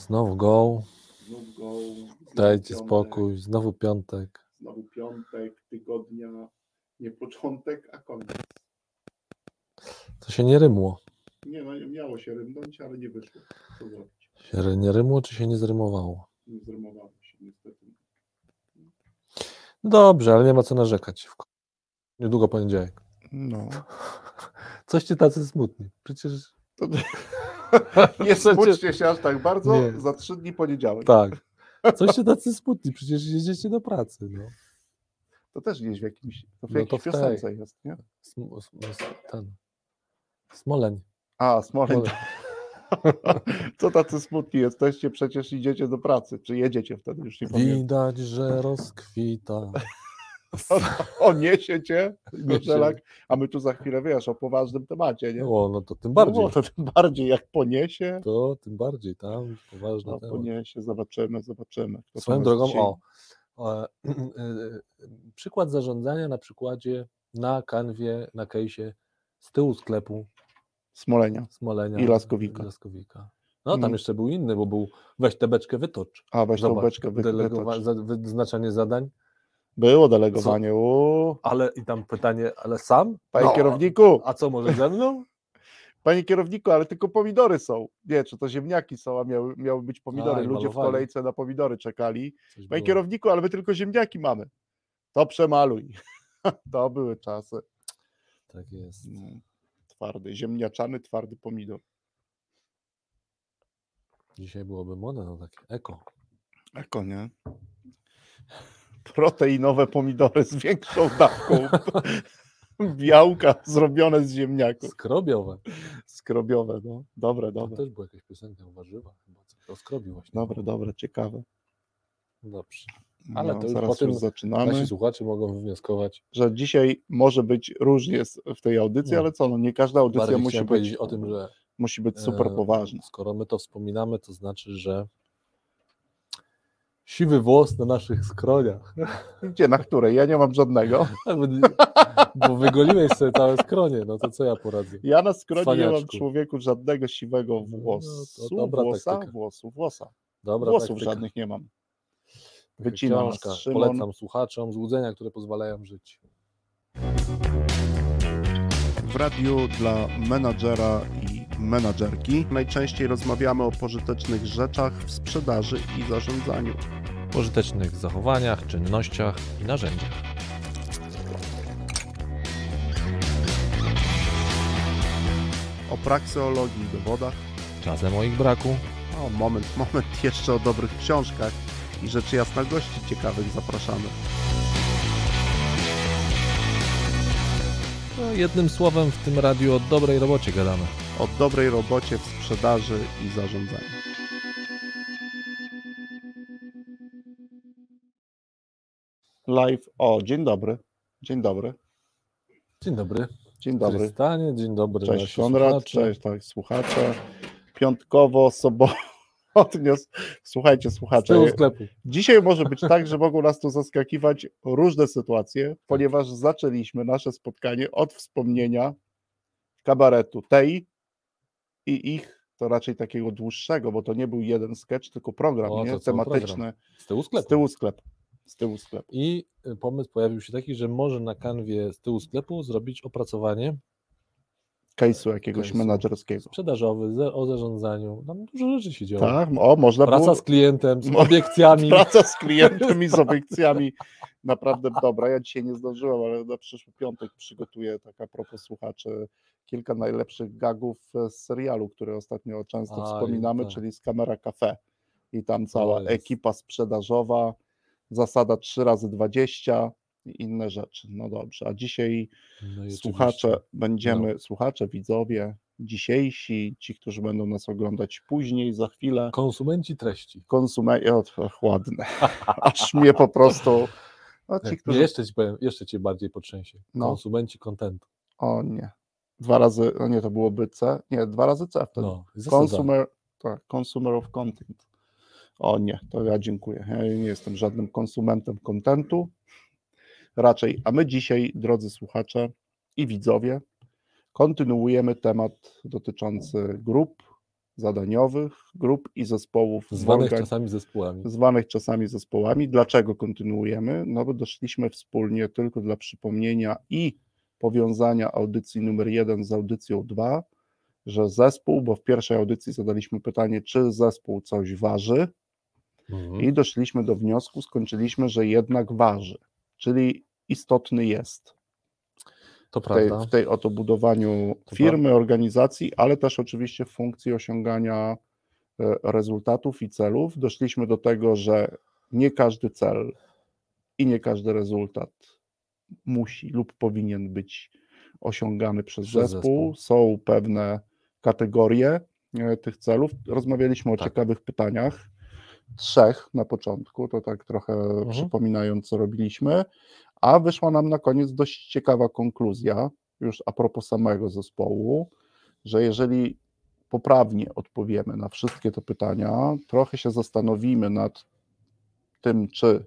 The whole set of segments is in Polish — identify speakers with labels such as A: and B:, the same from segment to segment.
A: Znowu go,
B: Znów go.
A: dajcie
B: piątek,
A: spokój, znowu piątek.
B: Znowu piątek, tygodnia. Nie początek, a koniec.
A: To się nie rymło.
B: Nie no, miało się rymnąć, ale nie wyszło. Co zrobić?
A: Się nie rymło, czy się nie zrymowało?
B: Nie zrymowało się niestety.
A: Dobrze, ale nie ma co narzekać. Niedługo poniedziałek.
B: No.
A: Coś ci tacy smutni. Przecież
B: To... Nie smućcie się aż tak bardzo.
A: Nie.
B: Za trzy dni poniedziałek.
A: tak. Coś ci tacy smutni, przecież jedziecie do pracy. No.
B: To też gdzieś w jakimś, to w
A: No to
B: jakiejś
A: tej.
B: piosence jest, nie?
A: Sm- ten. Smoleń.
B: A, Smoleń.
A: Smoleń.
B: Co tacy smutni jesteście? Przecież idziecie do pracy. Czy jedziecie wtedy? Już nie pamiętam.
A: Widać, że rozkwita.
B: O, niesie cię. Koczelak, a my tu za chwilę, wiesz, o poważnym temacie, nie?
A: O, no to tym bardziej.
B: No, to tym bardziej, jak poniesie,
A: To tym bardziej, tam poważny
B: no, poniesie, zobaczymy, zobaczymy. kto
A: Swoją drogą, o, o e, przykład zarządzania na przykładzie na kanwie, na kejsie z tyłu sklepu
B: Smolenia.
A: Smolenia
B: I Laskowika.
A: i Laskowika. No tam
B: Mm.
A: jeszcze był inny, bo był weź tę beczkę wytocz.
B: A, weź
A: Zobacz,
B: beczkę, wytocz.
A: za- wyznaczanie zadań,
B: Było delegowanie, u,
A: ale i tam pytanie, ale sam?
B: panie
A: No,
B: kierowniku,
A: A co, może ze mną?
B: panie kierowniku, ale tylko pomidory są. Nie, czy to ziemniaki są, a miały, miały być pomidory.
A: A,
B: Ludzie w
A: malowali.
B: kolejce na pomidory czekali.
A: Coś
B: Panie
A: było.
B: kierowniku, ale my tylko ziemniaki mamy. To przemaluj. To były czasy.
A: Tak jest.
B: Mm, Twardy, ziemniaczany, twardy pomidor.
A: Dzisiaj byłoby moda na takie eko.
B: Eko, nie? Proteinowe pomidory z większą dawką białka zrobione z ziemniaków.
A: Skrobiowe.
B: Skrobiowe, no. Dobre,
A: To
B: dobre.
A: też była jakaś piosenka o warzywach. Chyba co o właśnie.
B: Dobre, dobre, ciekawe.
A: Dobrze. Ale to już
B: zaraz już zaczynamy,
A: Nasi słuchacze mogą wywnioskować.
B: że dzisiaj może być różnie w tej audycji,
A: No.
B: ale co, no nie każda audycja
A: Bardziej
B: musi być,
A: o tym, że
B: musi być super
A: e,
B: poważna.
A: Skoro my to wspominamy, to znaczy, że siwy włos na naszych skroniach.
B: Gdzie, na której? Ja nie mam żadnego.
A: Bo wygoliłeś sobie całe skronie, no to co ja poradzę?
B: Ja na skronie nie mam człowieku żadnego siwego
A: No,
B: włosu,
A: to dobra
B: włosa,
A: taktyka.
B: włosu, włosa.
A: Dobra,
B: Włosów
A: taktyka.
B: żadnych nie mam.
A: Taka
B: Wycina nas
A: książka.
B: Szymon.
A: Polecam słuchaczom złudzenia, które pozwalają żyć.
B: w radiu dla menadżera i menadżerki. Najczęściej rozmawiamy o pożytecznych rzeczach w sprzedaży i zarządzaniu.
A: Pożytecznych zachowaniach, czynnościach i narzędziach.
B: O prakseologii i dowodach.
A: Czasem o ich braku.
B: O, moment, moment, jeszcze o dobrych książkach i rzeczy jasna gości ciekawych zapraszamy.
A: No, jednym słowem w tym radiu o dobrej robocie gadamy.
B: O dobrej robocie w sprzedaży i zarządzaniu. Live. O, dzień dobry. Dzień dobry.
A: Dzień dobry.
B: Dzień dobry.
A: Krystanie, dzień dobry.
B: Cześć Konrad,
A: słuchacze.
B: cześć tak, słuchacze. Piątkowo, sobotnio. Słuchajcie,
A: Z
B: słuchacze. Dzisiaj może być tak, że mogą nas tu zaskakiwać różne sytuacje, ponieważ zaczęliśmy nasze spotkanie od wspomnienia kabaretu tej i ich, to raczej takiego dłuższego, bo to nie był jeden sketch, tylko program
A: O,
B: nie? tematyczny
A: Z tyłu
B: z
A: sklepu.
B: tyłu sklepu. Z tyłu sklepu.
A: I y, pomysł pojawił się taki, że może na kanwie z tyłu sklepu zrobić opracowanie
B: Case'u jakiegoś
A: Case'u.
B: menadżerskiego.
A: sprzedażowy ze- o zarządzaniu. Tam dużo rzeczy się działo.
B: Tak, o, można
A: Praca
B: było...
A: z klientem, z obiekcjami.
B: Praca z klientem i z obiekcjami. Naprawdę dobra. Ja dzisiaj nie zdążyłem, ale na przyszły piątek przygotuję, tak a propos słuchaczy, kilka najlepszych gagów z serialu, który ostatnio często
A: A,
B: wspominamy,
A: tak.
B: czyli z Kamera Cafe. I tam cała ekipa sprzedażowa, zasada 3 razy 20 i inne rzeczy. No dobrze, a dzisiaj
A: No
B: słuchacze będziemy, słuchacze, widzowie, dzisiejsi, ci, którzy będą nas oglądać później, za chwilę,
A: Konsumenci treści.
B: konsumenci, ładne, aż mnie po prostu, no ci,
A: Nie,
B: którzy,
A: jeszcze ci powiem, jeszcze cię bardziej potrzęsie.
B: No.
A: Konsumenci kontentu.
B: o nie, dwa razy, no nie, to byłoby C, nie, dwa razy C wtedy,
A: No,
B: consumer, tak, consumer of content, o nie, to ja dziękuję, ja nie jestem żadnym konsumentem kontentu, raczej, a my dzisiaj, drodzy słuchacze i widzowie, kontynuujemy temat dotyczący grup zadaniowych, grup i zespołów
A: Zwanych
B: organ-
A: czasami zespołami.
B: zwanych czasami zespołami. Dlaczego kontynuujemy? No bo doszliśmy wspólnie tylko dla przypomnienia i powiązania audycji numer jeden z audycją 2, że zespół, bo w pierwszej audycji zadaliśmy pytanie, czy zespół coś waży,
A: Mhm.
B: i doszliśmy do wniosku, skończyliśmy, że jednak waży, czyli istotny jest
A: To
B: w tej,
A: prawda.
B: w tej oto budowaniu
A: To
B: firmy, organizacji, ale też oczywiście w funkcji osiągania e, rezultatów i celów. Doszliśmy do tego, że nie każdy cel i nie każdy rezultat musi lub powinien być osiągany przez,
A: Przez
B: zespół.
A: zespół.
B: Są pewne kategorie e, tych celów. Rozmawialiśmy o
A: Tak.
B: ciekawych pytaniach. Trzech na początku, to tak trochę przypominając, co robiliśmy, a wyszła nam na koniec dość ciekawa konkluzja, już a propos samego zespołu, że jeżeli poprawnie odpowiemy na wszystkie te pytania, trochę się zastanowimy nad tym, czy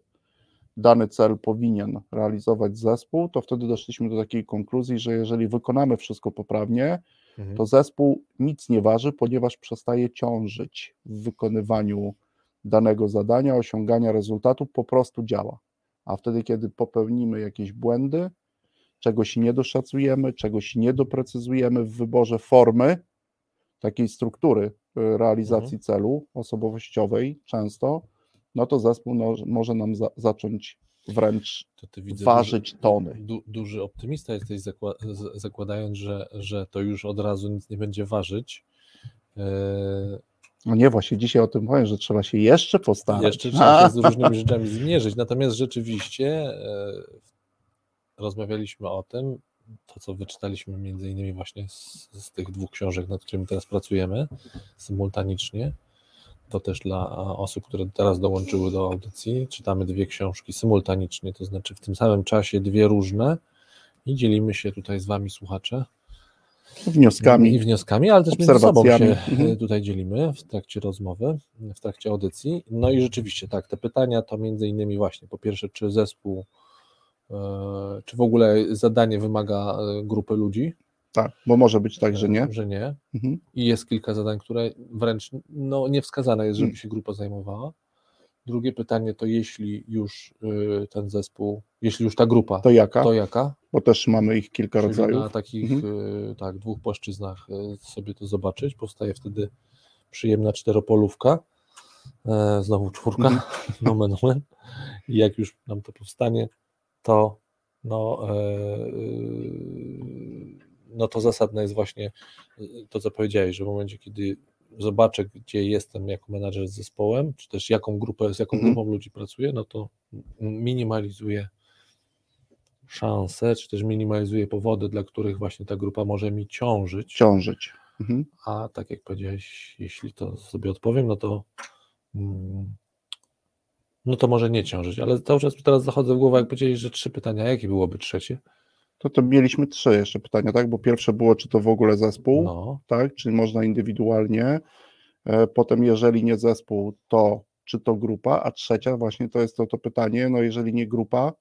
B: dany cel powinien realizować zespół, to wtedy doszliśmy do takiej konkluzji, że jeżeli wykonamy wszystko poprawnie,
A: Mhm.
B: to zespół nic nie waży, ponieważ przestaje ciążyć w wykonywaniu danego zadania, osiągania rezultatu, po prostu działa. A wtedy, kiedy popełnimy jakieś błędy, czegoś nie doszacujemy, czegoś nie doprecyzujemy w wyborze formy, takiej struktury y, realizacji celu osobowościowej często, no to zespół no, może nam za, zacząć wręcz
A: To widzę
B: ważyć
A: duży,
B: tony.
A: Du, duży optymista jesteś, zakła- z- zakładając, że, że to już od razu nic nie będzie ważyć. Eee,
B: No nie, właśnie dzisiaj o tym powiem, że trzeba się jeszcze postarać.
A: Jeszcze trzeba się z różnymi rzeczami zmierzyć. Natomiast rzeczywiście e, rozmawialiśmy o tym, to co wyczytaliśmy między innymi właśnie z, z tych dwóch książek, nad którymi teraz pracujemy symultanicznie. To też dla osób, które teraz dołączyły do audycji. Czytamy dwie książki symultanicznie, to znaczy w tym samym czasie dwie różne i dzielimy się tutaj z Wami, słuchacze,
B: Wnioskami.
A: i wnioskami, ale też między sobą się
B: obserwacjami. Mhm.
A: e, tutaj dzielimy w trakcie rozmowy, w trakcie audycji. No i rzeczywiście tak, te pytania to między innymi właśnie, po pierwsze, czy zespół, e, czy w ogóle zadanie wymaga e, grupy ludzi,
B: Tak, bo może być tak, że nie.
A: że nie.
B: Mhm.
A: I jest kilka zadań, które wręcz no, nie wskazane jest, żeby
B: Mm.
A: się grupa zajmowała. Drugie pytanie to jeśli już ten zespół, jeśli już ta grupa,
B: To jaka?
A: to jaka?
B: Bo też mamy ich kilka
A: Czyli
B: rodzajów.
A: na takich
B: Mhm.
A: y, tak, dwóch płaszczyznach y, sobie to zobaczyć. Powstaje wtedy przyjemna czteropolówka. E, znowu czwórka,
B: Mhm.
A: nomen omen. I jak już nam to powstanie, to no, e, no to zasadne jest właśnie to, co powiedziałeś, że w momencie, kiedy zobaczę, gdzie jestem jako menadżer z zespołem, czy też jaką grupę, z jaką
B: Mhm.
A: grupą ludzi pracuję, no to minimalizuję szanse, czy też minimalizuje powody, dla których właśnie ta grupa może mi ciążyć.
B: Ciążyć. Mhm.
A: A tak jak powiedziałeś, jeśli to sobie odpowiem, no to mm, no to może nie ciążyć, ale cały czas teraz zachodzę w głowę, jak powiedziałeś, że trzy pytania, jakie byłoby trzecie?
B: To, to mieliśmy trzy jeszcze pytania, tak? Bo pierwsze było, czy to w ogóle zespół,
A: No,
B: tak? Czyli można indywidualnie. E, Potem, jeżeli nie zespół, to czy to grupa? A trzecia właśnie to jest to, to pytanie, no jeżeli nie grupa,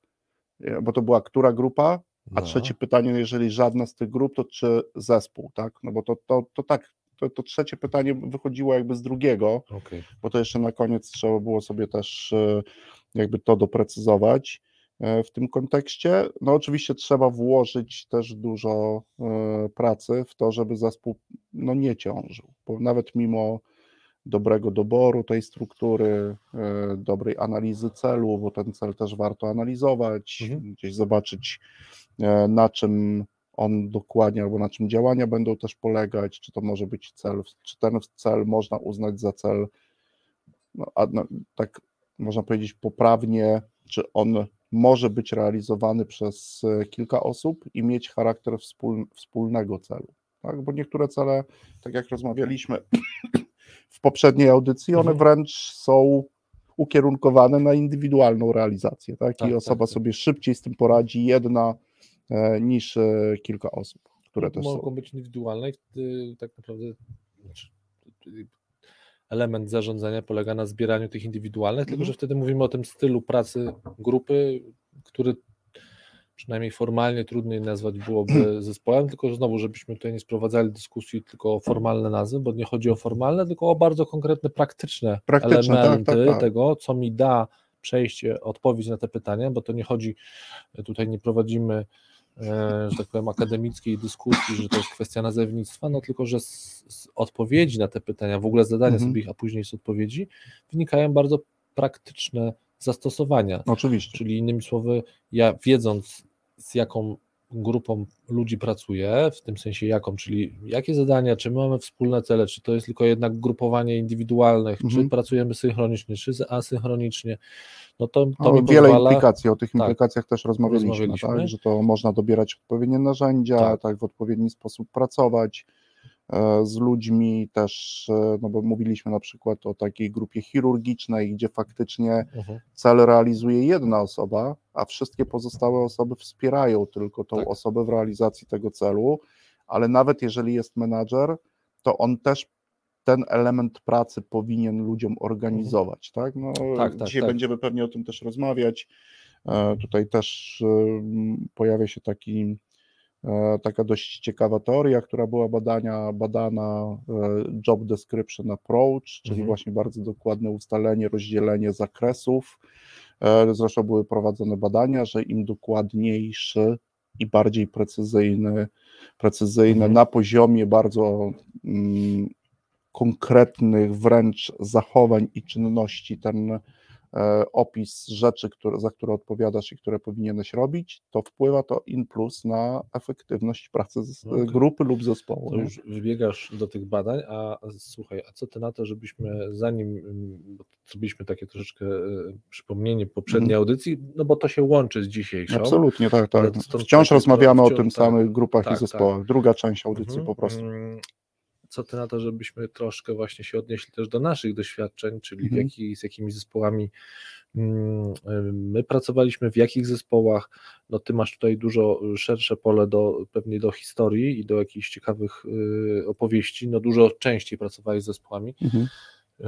B: bo to była która grupa, a
A: no.
B: trzecie pytanie, no jeżeli żadna z tych grup, to czy zespół, tak? No bo to, to, to tak, to, to trzecie pytanie wychodziło jakby z drugiego,
A: Okej.
B: bo to jeszcze na koniec trzeba było sobie też e, jakby to doprecyzować e, w tym kontekście. No oczywiście trzeba włożyć też dużo e, pracy w to, żeby zespół no nie ciążył, bo nawet mimo dobrego doboru tej struktury, e, dobrej analizy celu, bo ten cel też warto analizować,
A: Mhm.
B: gdzieś zobaczyć e, na czym on dokładnie, albo na czym działania będą też polegać, czy to może być cel, czy ten cel można uznać za cel, no, a, no, tak można powiedzieć poprawnie, czy on może być realizowany przez e, kilka osób i mieć charakter wspól, wspólnego celu. Tak? Bo niektóre cele, tak jak rozmawialiśmy w poprzedniej audycji, one
A: Mhm.
B: wręcz są ukierunkowane na indywidualną realizację. Tak?
A: Tak,
B: I
A: tak,
B: osoba
A: tak.
B: sobie szybciej z tym poradzi, jedna e, niż e, kilka osób, które też
A: mogą
B: są.
A: być indywidualne i wtedy tak naprawdę znaczy, element zarządzania polega na zbieraniu tych indywidualnych, tylko
B: Mhm.
A: że wtedy mówimy o tym stylu pracy grupy, który przynajmniej formalnie trudniej nazwać byłoby zespołem, tylko znowu, żebyśmy tutaj nie sprowadzali dyskusji tylko o formalne nazwy, bo nie chodzi o formalne, tylko o bardzo konkretne, praktyczne, praktyczne elementy tak, tak, tak. tego, co mi da przejście, odpowiedź na te pytania, bo to nie chodzi, tutaj nie prowadzimy, e, że tak powiem, akademickiej dyskusji, że to jest kwestia nazewnictwa, no tylko, że z, z odpowiedzi na te pytania, w ogóle zadania mhm. sobie ich, a później z odpowiedzi, wynikają bardzo praktyczne zastosowania.
B: Oczywiście.
A: Czyli innymi słowy, ja wiedząc z jaką grupą ludzi pracuję, w tym sensie jaką, czyli jakie zadania, czy my mamy wspólne cele, czy to jest tylko jednak grupowanie indywidualnych, mhm. czy pracujemy synchronicznie, czy asynchronicznie, no to, to
B: no, wiele pozwala... implikacji, o tych tak. implikacjach tak, też rozmawialiśmy, rozmawialiśmy. Tak? że to można dobierać odpowiednie narzędzia, tak. tak, w odpowiedni sposób pracować, z ludźmi też, e, no bo mówiliśmy na przykład o takiej grupie chirurgicznej, gdzie faktycznie mhm. cel realizuje jedna osoba, a wszystkie pozostałe osoby wspierają tylko tą tak. osobę w realizacji tego celu, ale nawet jeżeli jest menadżer, to on też ten element pracy powinien ludziom organizować, mhm. tak? No, tak, tak dzisiaj tak. będziemy pewnie o tym też rozmawiać. E, tutaj też pojawia się taki E, taka dość ciekawa teoria, która była badania, badana e, Job Description Approach, czyli mhm. właśnie bardzo dokładne ustalenie, rozdzielenie zakresów. E, zresztą były prowadzone badania, że im dokładniejszy i bardziej precyzyjny, precyzyjny mhm. na poziomie bardzo mm, konkretnych wręcz zachowań i czynności ten E, opis rzeczy, które, za które odpowiadasz i które powinieneś robić, to wpływa to in plus na efektywność pracy z, okay. grupy lub zespołu.
A: To już wybiegasz do tych badań, a słuchaj, a co ty na to, żebyśmy zanim mm, zrobiliśmy takie troszeczkę e, przypomnienie poprzedniej mm. audycji, no bo to się łączy z dzisiejszą.
B: Absolutnie, tak, tak. Wciąż rozmawiamy wciąż, o tym tak, samych grupach tak, i zespołach. Tak. Druga część audycji mm -hmm. po prostu.
A: Co ty na to, żebyśmy troszkę właśnie się odnieśli też do naszych doświadczeń, czyli mhm. jaki, z jakimi zespołami mm, my pracowaliśmy, w jakich zespołach. No ty masz tutaj dużo szersze pole do pewnie do historii i do jakichś ciekawych y, opowieści. No dużo częściej pracowałeś z zespołami. Mhm. Y,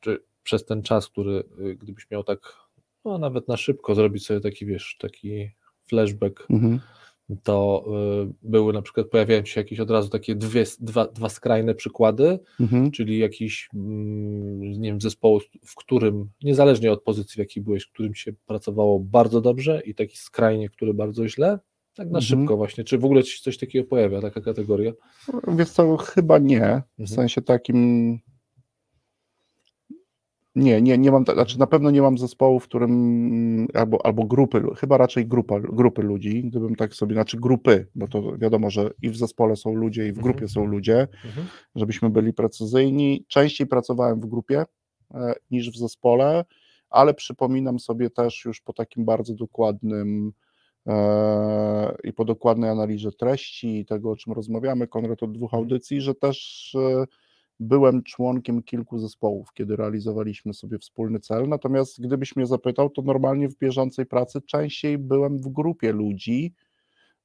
A: czy przez ten czas, który y, gdybyś miał tak, no nawet na szybko zrobić sobie taki, wiesz, taki flashback. Mhm to y, były na przykład, pojawiają się jakieś od razu takie dwie, dwa, dwa skrajne przykłady, mhm. czyli jakiś, mm, nie wiem, zespołu, w którym, niezależnie od pozycji, w jakiej byłeś, w którym się pracowało bardzo dobrze i taki skrajnie, który bardzo źle, tak na mhm. szybko właśnie. Czy w ogóle coś takiego pojawia, taka kategoria?
B: Wiesz co, chyba nie, w mhm. sensie takim nie, nie, nie mam, znaczy na pewno nie mam zespołu, w którym albo, albo grupy, chyba raczej grupa, grupy ludzi, gdybym tak sobie, znaczy grupy, bo to wiadomo, że i w zespole są ludzie, i w grupie są ludzie, mhm. żebyśmy byli precyzyjni. Częściej pracowałem w grupie e, niż w zespole, ale przypominam sobie też już po takim bardzo dokładnym e, i po dokładnej analizie treści i tego, o czym rozmawiamy, Konrad, od dwóch mhm. audycji, że też e, byłem członkiem kilku zespołów, kiedy realizowaliśmy sobie wspólny cel. Natomiast gdybyś mnie zapytał, to normalnie w bieżącej pracy częściej byłem w grupie ludzi,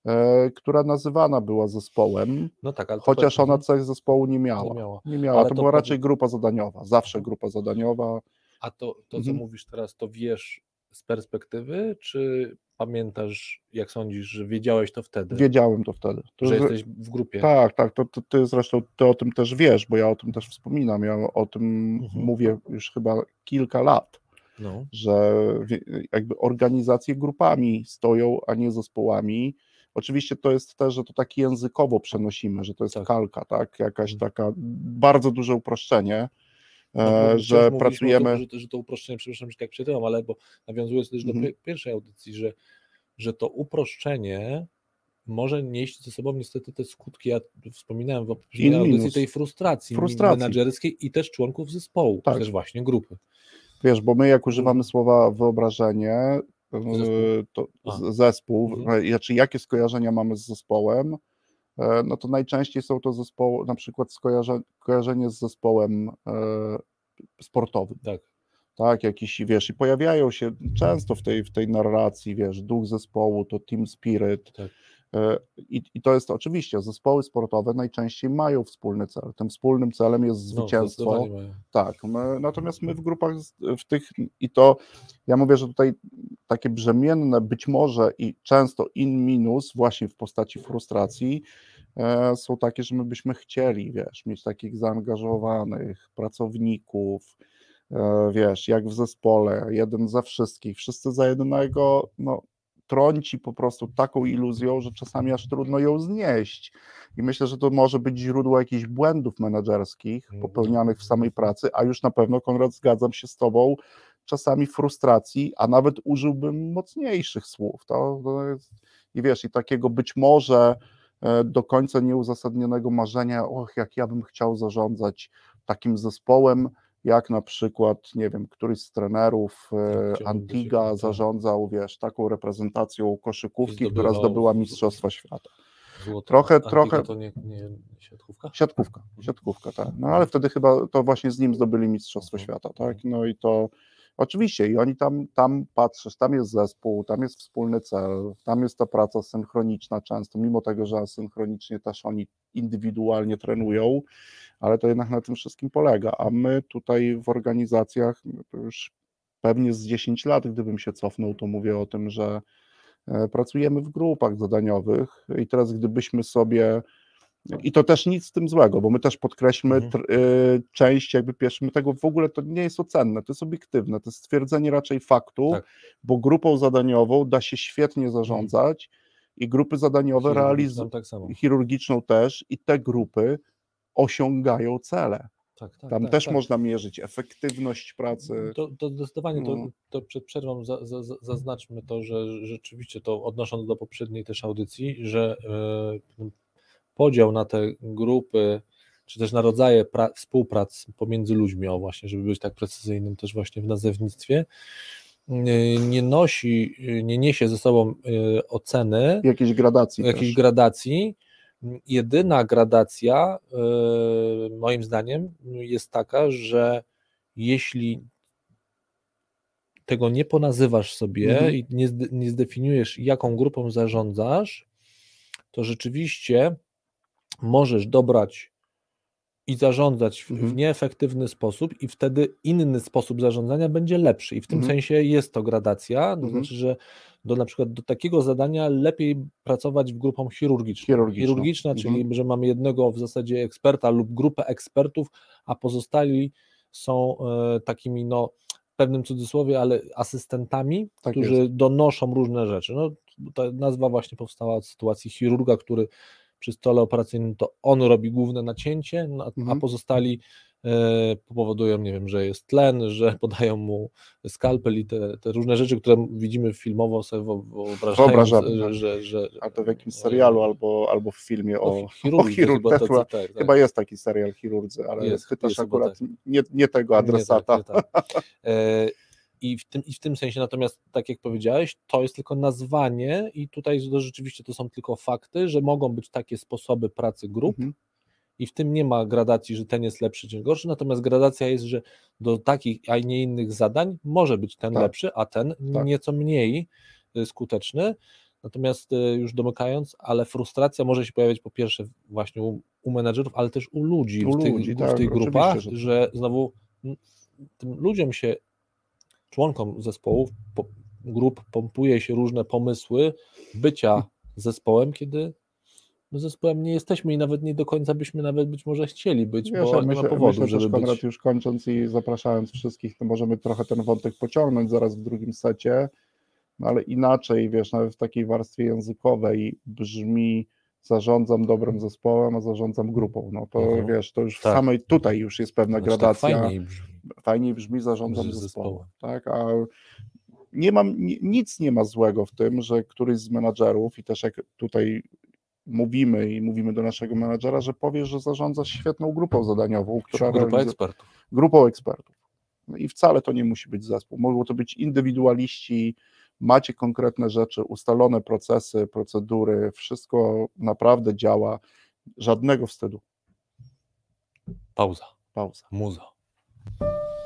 B: e, która nazywana była zespołem, no tak, chociaż ona cech zespołu nie miała. Nie miała, nie miała. to, to była raczej grupa zadaniowa, zawsze grupa zadaniowa.
A: A to, to co mhm. mówisz teraz, to wiesz z perspektywy, czy pamiętasz, jak sądzisz, że wiedziałeś to wtedy?
B: Wiedziałem to wtedy. To,
A: że jesteś w grupie.
B: Tak, tak, to, to, ty zresztą ty o tym też wiesz, bo ja o tym też wspominam, ja o tym mhm. mówię już chyba kilka lat, no. że jakby organizacje grupami stoją, a nie zespołami. Oczywiście to jest też, że to tak językowo przenosimy, że to jest tak. kalka, tak, jakaś mhm. taka bardzo duże uproszczenie, no, że pracujemy.
A: Że, że, to uproszczenie, przepraszam, że tak przeczytałem, ale bo nawiązując też do mhm. pierwszej audycji, że, że to uproszczenie może nieść ze sobą niestety te skutki, ja wspominałem w poprzedniej audycji tej frustracji, frustracji menadżerskiej i też członków zespołu, tak. też właśnie grupy.
B: Wiesz, bo my jak używamy słowa wyobrażenie, e, zespół. to A. zespół, mhm. znaczy jakie skojarzenia mamy z zespołem, no to najczęściej są to zespoły, na przykład skojarze, kojarzenie z zespołem e, sportowym. Tak. Tak, jakiś, wiesz, i pojawiają się często w tej, w tej narracji, wiesz, duch zespołu, to team spirit, tak. E, I, I, to jest oczywiście, zespoły sportowe najczęściej mają wspólny cel. Tym wspólnym celem jest no, zwycięstwo. No, tak, my, natomiast my w grupach, w tych, i to ja mówię, że tutaj takie brzemienne być może i często in minus, właśnie w postaci frustracji, e, są takie, że my byśmy chcieli, wiesz, mieć takich zaangażowanych pracowników, e, wiesz, jak w zespole, jeden za wszystkich, wszyscy za jednego, no trąci po prostu taką iluzją, że czasami aż trudno ją znieść. I myślę, że to może być źródło jakichś błędów menedżerskich mhm. popełnianych w samej pracy, a już na pewno, Konrad, zgadzam się z Tobą, czasami frustracji, a nawet użyłbym mocniejszych słów. To, to jest, I wiesz, i takiego być może e, do końca nieuzasadnionego marzenia, och, jak ja bym chciał zarządzać takim zespołem, jak na przykład, nie wiem, któryś z trenerów e, Antiga tak. zarządzał, wiesz, taką reprezentacją koszykówki, która zdobyła Mistrzostwa Świata.
A: Złoto. Trochę, Antiga trochę. To nie, nie siatkówka?
B: Siatkówka, siatkówka, tak. No ale wtedy chyba to właśnie z nim zdobyli Mistrzostwo mhm. Świata, tak? No i to oczywiście, i oni tam, tam patrzysz, tam jest zespół, tam jest wspólny cel, tam jest ta praca synchroniczna często, mimo tego, że asynchronicznie też oni indywidualnie trenują, ale to jednak na tym wszystkim polega. A my tutaj w organizacjach, no już pewnie z 10 lat, gdybym się cofnął, to mówię o tym, że e, pracujemy w grupach zadaniowych i teraz gdybyśmy sobie i to też nic z tym złego, bo my też podkreślmy mhm. y, część jakby pierwszy, my tego w ogóle to nie jest ocenne, to jest obiektywne, to jest stwierdzenie raczej faktu, tak. bo grupą zadaniową da się świetnie mhm. zarządzać i grupy zadaniowe realizują, tak chirurgiczną też i te grupy osiągają cele. Tak, tak, Tam tak, też tak. można mierzyć efektywność pracy.
A: To, to zdecydowanie, no. to, to, przed przerwą za, za, zaznaczmy to, że rzeczywiście to odnosząc do poprzedniej też audycji, że e, podział na te grupy, czy też na rodzaje pra, współprac pomiędzy ludźmi, o właśnie, żeby być tak precyzyjnym też właśnie w nazewnictwie, nie nosi, nie niesie ze sobą e, oceny.
B: Jakiejś gradacji.
A: Jakiejś gradacji jedyna gradacja, e, moim zdaniem, jest taka, że jeśli tego nie ponazywasz sobie mhm. i nie, nie zdefiniujesz, jaką grupą zarządzasz, to rzeczywiście możesz dobrać i zarządzać w, mhm. w, nieefektywny sposób, i wtedy inny sposób zarządzania będzie lepszy. I w tym mhm. sensie jest to gradacja, to mhm. znaczy, że do na przykład do takiego zadania lepiej pracować w grupą chirurgiczną. Chirurgiczna, Chirurgiczna czyli mhm. że mamy jednego w zasadzie eksperta lub grupę ekspertów, a pozostali są e, takimi, no, w pewnym cudzysłowie, ale asystentami, tak którzy jest. donoszą różne rzeczy. No, ta nazwa właśnie powstała od sytuacji chirurga, który przy stole operacyjnym to on robi główne nacięcie, no, a, mhm. pozostali e, powodują, nie wiem, że jest tlen, że podają mu skalpel i te, te różne rzeczy, które widzimy filmowo, sobie wyobrażamy, że,
B: tak. że, że, A to w jakimś serialu albo, albo w filmie o, o chirurdze. Chyba, chyba, tak, tak. chyba, jest taki serial chirurdzy, ale jest, chyba akurat tak. nie, nie tego adresata. Nie tak, nie tak.
A: E, i w, tym, I w tym sensie, natomiast tak jak powiedziałeś, to jest tylko nazwanie, i tutaj rzeczywiście to są tylko fakty, że mogą być takie sposoby pracy grup, mhm. i w tym nie ma gradacji, że ten jest lepszy czy gorszy, natomiast gradacja jest, że do takich, a nie innych zadań może być ten tak. lepszy, a ten tak. nieco mniej y, skuteczny. Natomiast y, już domykając, ale frustracja może się pojawiać po pierwsze właśnie u, u menedżerów, ale też u ludzi u w, tych, ludzi, w tak, tych grupach, że, że znowu tym ludziom się członkom zespołów, po, grup pompuje się różne pomysły bycia zespołem, kiedy my zespołem nie jesteśmy i nawet nie do końca byśmy nawet być może chcieli być, Wiesz, bo nie myślę, ma powodu, myślę, żeby Konrad, być.
B: już kończąc i zapraszając wszystkich, to możemy trochę ten wątek pociągnąć zaraz w drugim secie, no ale inaczej, wiesz, nawet w takiej warstwie językowej brzmi zarządzam dobrym zespołem, a zarządzam grupą. No to mhm. wiesz, to już tak. w samej tutaj już jest pewna znaczy, gradacja. Tak fajniej brzmi. Fajniej brzmi zarządzam zespołem. zespołem. Tak, a nie mam, nic nie ma złego w tym, że któryś z menadżerów, i też jak tutaj mówimy i mówimy do naszego menadżera, że powiesz, że zarządzasz świetną grupą zadaniową,
A: która Grupa ekspertów.
B: Grupą ekspertów. No I wcale to nie musi być zespół. Mogą to być indywidualiści, macie konkretne rzeczy, ustalone procesy, procedury, wszystko naprawdę działa, żadnego wstydu.
A: Pauza.
B: Pauza.
A: Muza.
B: Música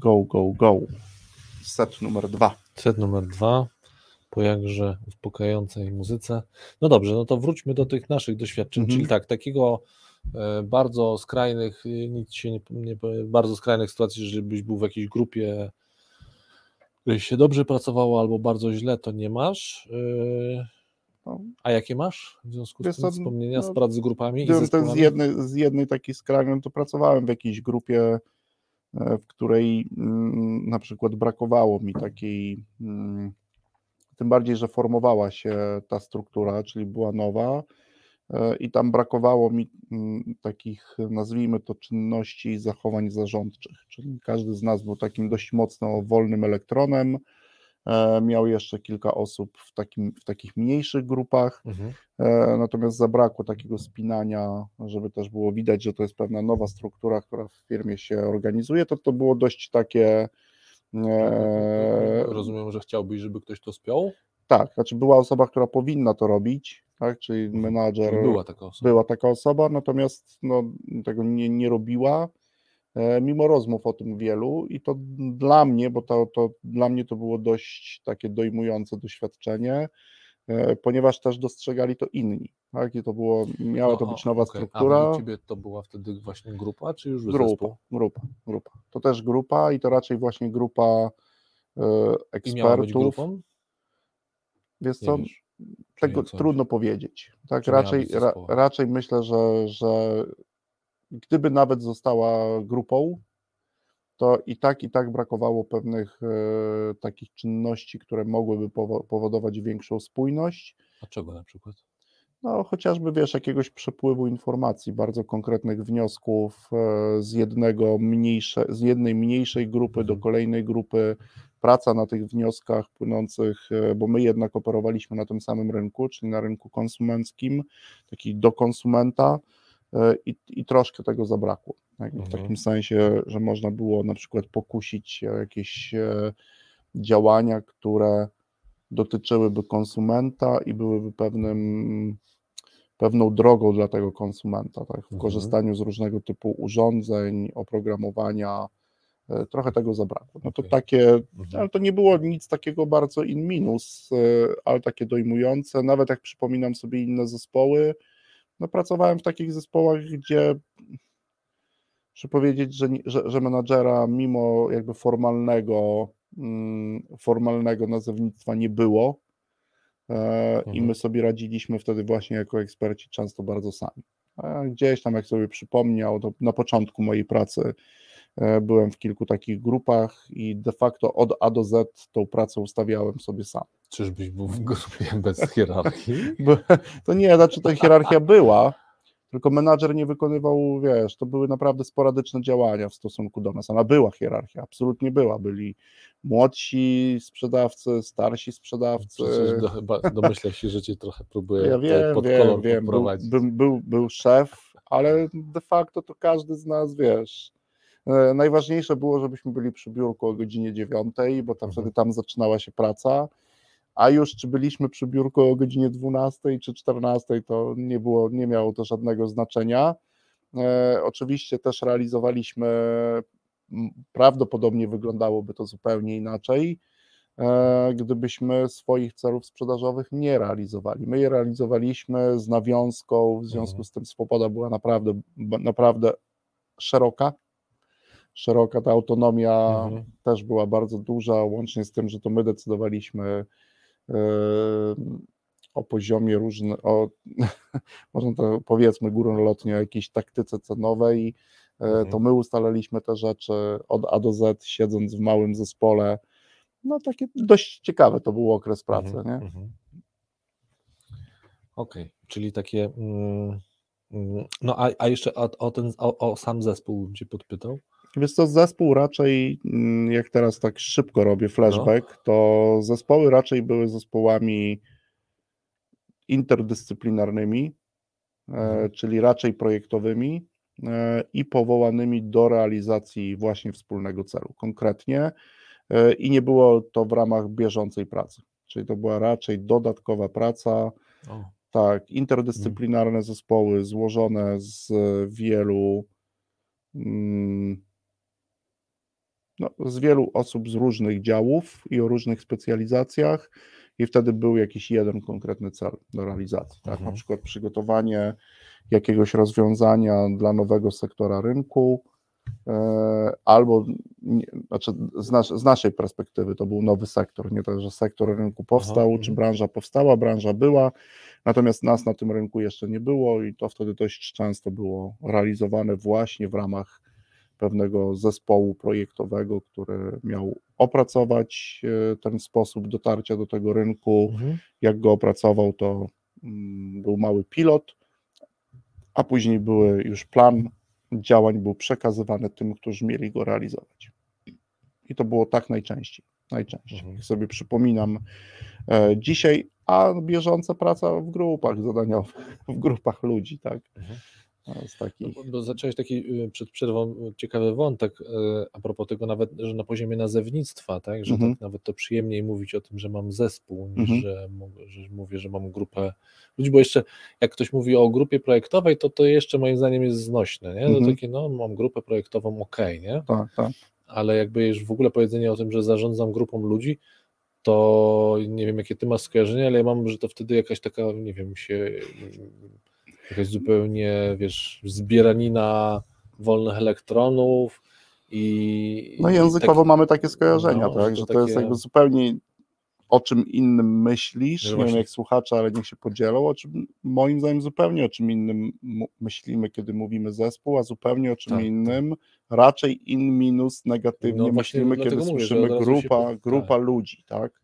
B: Go, go, go. Set numer dwa.
A: Set numer dwa. Po jakże uspokajającej muzyce. No dobrze, no to wróćmy do tych naszych doświadczeń.
B: Mhm.
A: Czyli tak, takiego e, bardzo skrajnych, y, nic się nie, nie bardzo skrajnych sytuacji, żebyś był w jakiejś grupie, której się dobrze pracowało albo bardzo źle, to nie masz. Y,
B: No.
A: A jakie masz w związku z tym wspomnienia z
B: no,
A: prac z grupami i
B: z jednej, z jednej takiej skrajnej, to pracowałem w jakiejś grupie, e, w której mm, na przykład brakowało mi takiej, mm, tym bardziej, że formowała się ta struktura, czyli była nowa e, i tam brakowało mi mm, takich, nazwijmy to, czynności i zachowań zarządczych, czyli każdy z nas był takim dość mocno wolnym elektronem, e, miał jeszcze kilka osób w, takim, w takich mniejszych grupach,
A: Mhm.
B: E, Natomiast zabrakło takiego spinania, żeby też było widać, że to jest pewna nowa struktura, która w firmie się organizuje, to to było dość takie. E,
A: Rozumiem, że chciałbyś, żeby ktoś to spiął?
B: tak, znaczy była osoba, która powinna to robić, tak, czyli
A: Mhm.
B: menadżer.
A: Była taka osoba.
B: była taka osoba, natomiast no, tego nie, nie robiła, e, mimo rozmów o tym wielu i to dla mnie, bo to, to dla mnie to było dość takie dojmujące doświadczenie, e, ponieważ też dostrzegali to inni, tak, i to było, miała to być nowa
A: okej.
B: struktura,
A: A u Ciebie to była wtedy właśnie grupa, czy już
B: grupa,
A: zespół?
B: grupa, grupa, to też grupa i to raczej właśnie grupa e,
A: I miała być
B: ekspertów,
A: grupą?
B: wiesz co, tego trudno powiedzieć. Tak,
A: Czy
B: raczej, ra, raczej myślę, że, że gdyby nawet została grupą, to i tak, i tak brakowało pewnych e, takich czynności, które mogłyby powo- powodować większą spójność.
A: A czego na przykład?
B: No, chociażby wiesz, jakiegoś przepływu informacji, bardzo konkretnych wniosków e, z jednego mniejsze, z jednej mniejszej grupy do
A: Mhm.
B: kolejnej grupy, praca na tych wnioskach płynących, e, bo my jednak operowaliśmy na tym samym rynku, czyli na rynku konsumenckim, taki do konsumenta i, i troszkę tego zabrakło. Tak? W
A: Mhm.
B: takim sensie, że można było na przykład pokusić się o jakieś e, działania, które dotyczyłyby konsumenta i byłyby pewnym, pewną drogą dla tego konsumenta, tak? w
A: Mhm.
B: korzystaniu z różnego typu urządzeń, oprogramowania. e, Trochę tego zabrakło. No to
A: Okej.
B: takie,
A: Mhm.
B: ale to nie było nic takiego bardzo in minus, e, ale takie dojmujące. Nawet jak przypominam sobie inne zespoły, no pracowałem w takich zespołach, gdzie muszę powiedzieć, że, że, że menadżera mimo jakby formalnego, mm, formalnego nazewnictwa nie było e, i
A: Mhm.
B: my sobie radziliśmy wtedy właśnie jako eksperci często bardzo sami. A Gdzieś tam, jak sobie przypomniał, na początku mojej pracy e, byłem w kilku takich grupach i de facto od A do Z tą pracę ustawiałem sobie sam.
A: Czyżbyś był w grupie bez hierarchii?
B: To nie, znaczy ta hierarchia była, tylko menadżer nie wykonywał, wiesz, to były naprawdę sporadyczne działania w stosunku do nas. Ona była hierarchia, absolutnie była. Byli młodsi sprzedawcy, starsi sprzedawcy.
A: Przecież do, chyba domyślę się, że cię trochę próbuję
B: Ja
A: tutaj
B: wiem,
A: pod
B: wiem, wiem. Był, był, był, był szef, ale de facto to każdy z nas, wiesz. E, Najważniejsze było, żebyśmy byli przy biurku o godzinie 9, bo tam
A: Mhm.
B: wtedy tam zaczynała się praca. A już czy byliśmy przy biurku o godzinie 12 czy 14, to nie było, nie miało to żadnego znaczenia. E, oczywiście też realizowaliśmy, prawdopodobnie wyglądałoby to zupełnie inaczej, e, gdybyśmy swoich celów sprzedażowych nie realizowali. My je realizowaliśmy z nawiązką, w związku
A: Mhm.
B: z tym swoboda była naprawdę, naprawdę szeroka. Szeroka ta autonomia
A: Mhm.
B: też była bardzo duża, łącznie z tym, że to my decydowaliśmy e, o poziomie różnym, o, można to powiedzmy górnolotnie, o jakiejś taktyce cenowej, e,
A: Mhm.
B: to my ustalaliśmy te rzeczy od A do Z, siedząc w małym zespole. No takie dość ciekawe to był okres pracy,
A: Mhm,
B: nie?
A: mhm. Okej, czyli takie. Mm, mm, no a, a jeszcze o, o ten o, o sam zespół bym cię podpytał.
B: Wiesz co, zespół raczej, mm, jak teraz tak szybko robię flashback,
A: No.
B: to zespoły raczej były zespołami interdyscyplinarnymi,
A: Mhm.
B: czyli raczej projektowymi e, i powołanymi do realizacji właśnie wspólnego celu konkretnie e, i nie było to w ramach bieżącej pracy, czyli to była raczej dodatkowa praca,
A: O,
B: tak, interdyscyplinarne zespoły złożone z wielu, mm, no, z wielu osób z różnych działów i o różnych specjalizacjach, i wtedy był jakiś jeden konkretny cel do realizacji. Tak?
A: Mhm.
B: Na przykład przygotowanie jakiegoś rozwiązania dla nowego sektora rynku, e, albo znaczy z, nas, z naszej perspektywy to był nowy sektor, nie tak, że sektor rynku powstał,
A: Aha,
B: czy
A: mhm.
B: branża powstała, branża była, natomiast nas na tym rynku jeszcze nie było i to wtedy dość często było realizowane właśnie w ramach pewnego zespołu projektowego, który miał opracować e, ten sposób dotarcia do tego rynku.
A: Mhm.
B: Jak go opracował, to mm, był mały pilot, a później były już plan działań, był przekazywany tym, którzy mieli go realizować. I to było tak najczęściej. Najczęściej.
A: Mhm.
B: Jak sobie przypominam e, dzisiaj, a bieżąca praca w grupach zadaniowych, w grupach ludzi, tak.
A: Mhm. No,
B: takich.
A: bo- bo zacząłeś taki y, przed przerwą y, ciekawy wątek y, a propos tego nawet, że na poziomie nazewnictwa, tak, że
B: Mhm.
A: tak nawet to przyjemniej mówić o tym, że mam zespół, niż
B: Mhm.
A: że, że mówię, że mam grupę ludzi, bo jeszcze jak ktoś mówi o grupie projektowej, to to jeszcze moim zdaniem jest znośne, nie? To
B: Mhm.
A: takie, no mam grupę projektową, okej, nie?
B: Tak, tak.
A: Ale jakby już w ogóle powiedzenie o tym, że zarządzam grupą ludzi, to nie wiem, jakie ty masz skojarzenia, ale ja mam, że to wtedy jakaś taka, nie wiem, się jakaś zupełnie, wiesz, zbieranina wolnych elektronów i
B: No
A: i
B: językowo
A: tak-
B: mamy takie skojarzenia,
A: no,
B: tak,
A: to
B: że to jest
A: takie-
B: jakby zupełnie o czym innym myślisz,
A: Że
B: nie wiem jak słuchacze, ale niech się podzielą, o czym moim zdaniem zupełnie o czym innym myślimy, kiedy mówimy zespół, a zupełnie o czym
A: Tak, tak.
B: innym, raczej in minus negatywnie
A: No
B: myślimy, kiedy
A: mówię, że
B: słyszymy
A: się
B: grupa,
A: po-
B: grupa
A: tak.
B: ludzi, tak,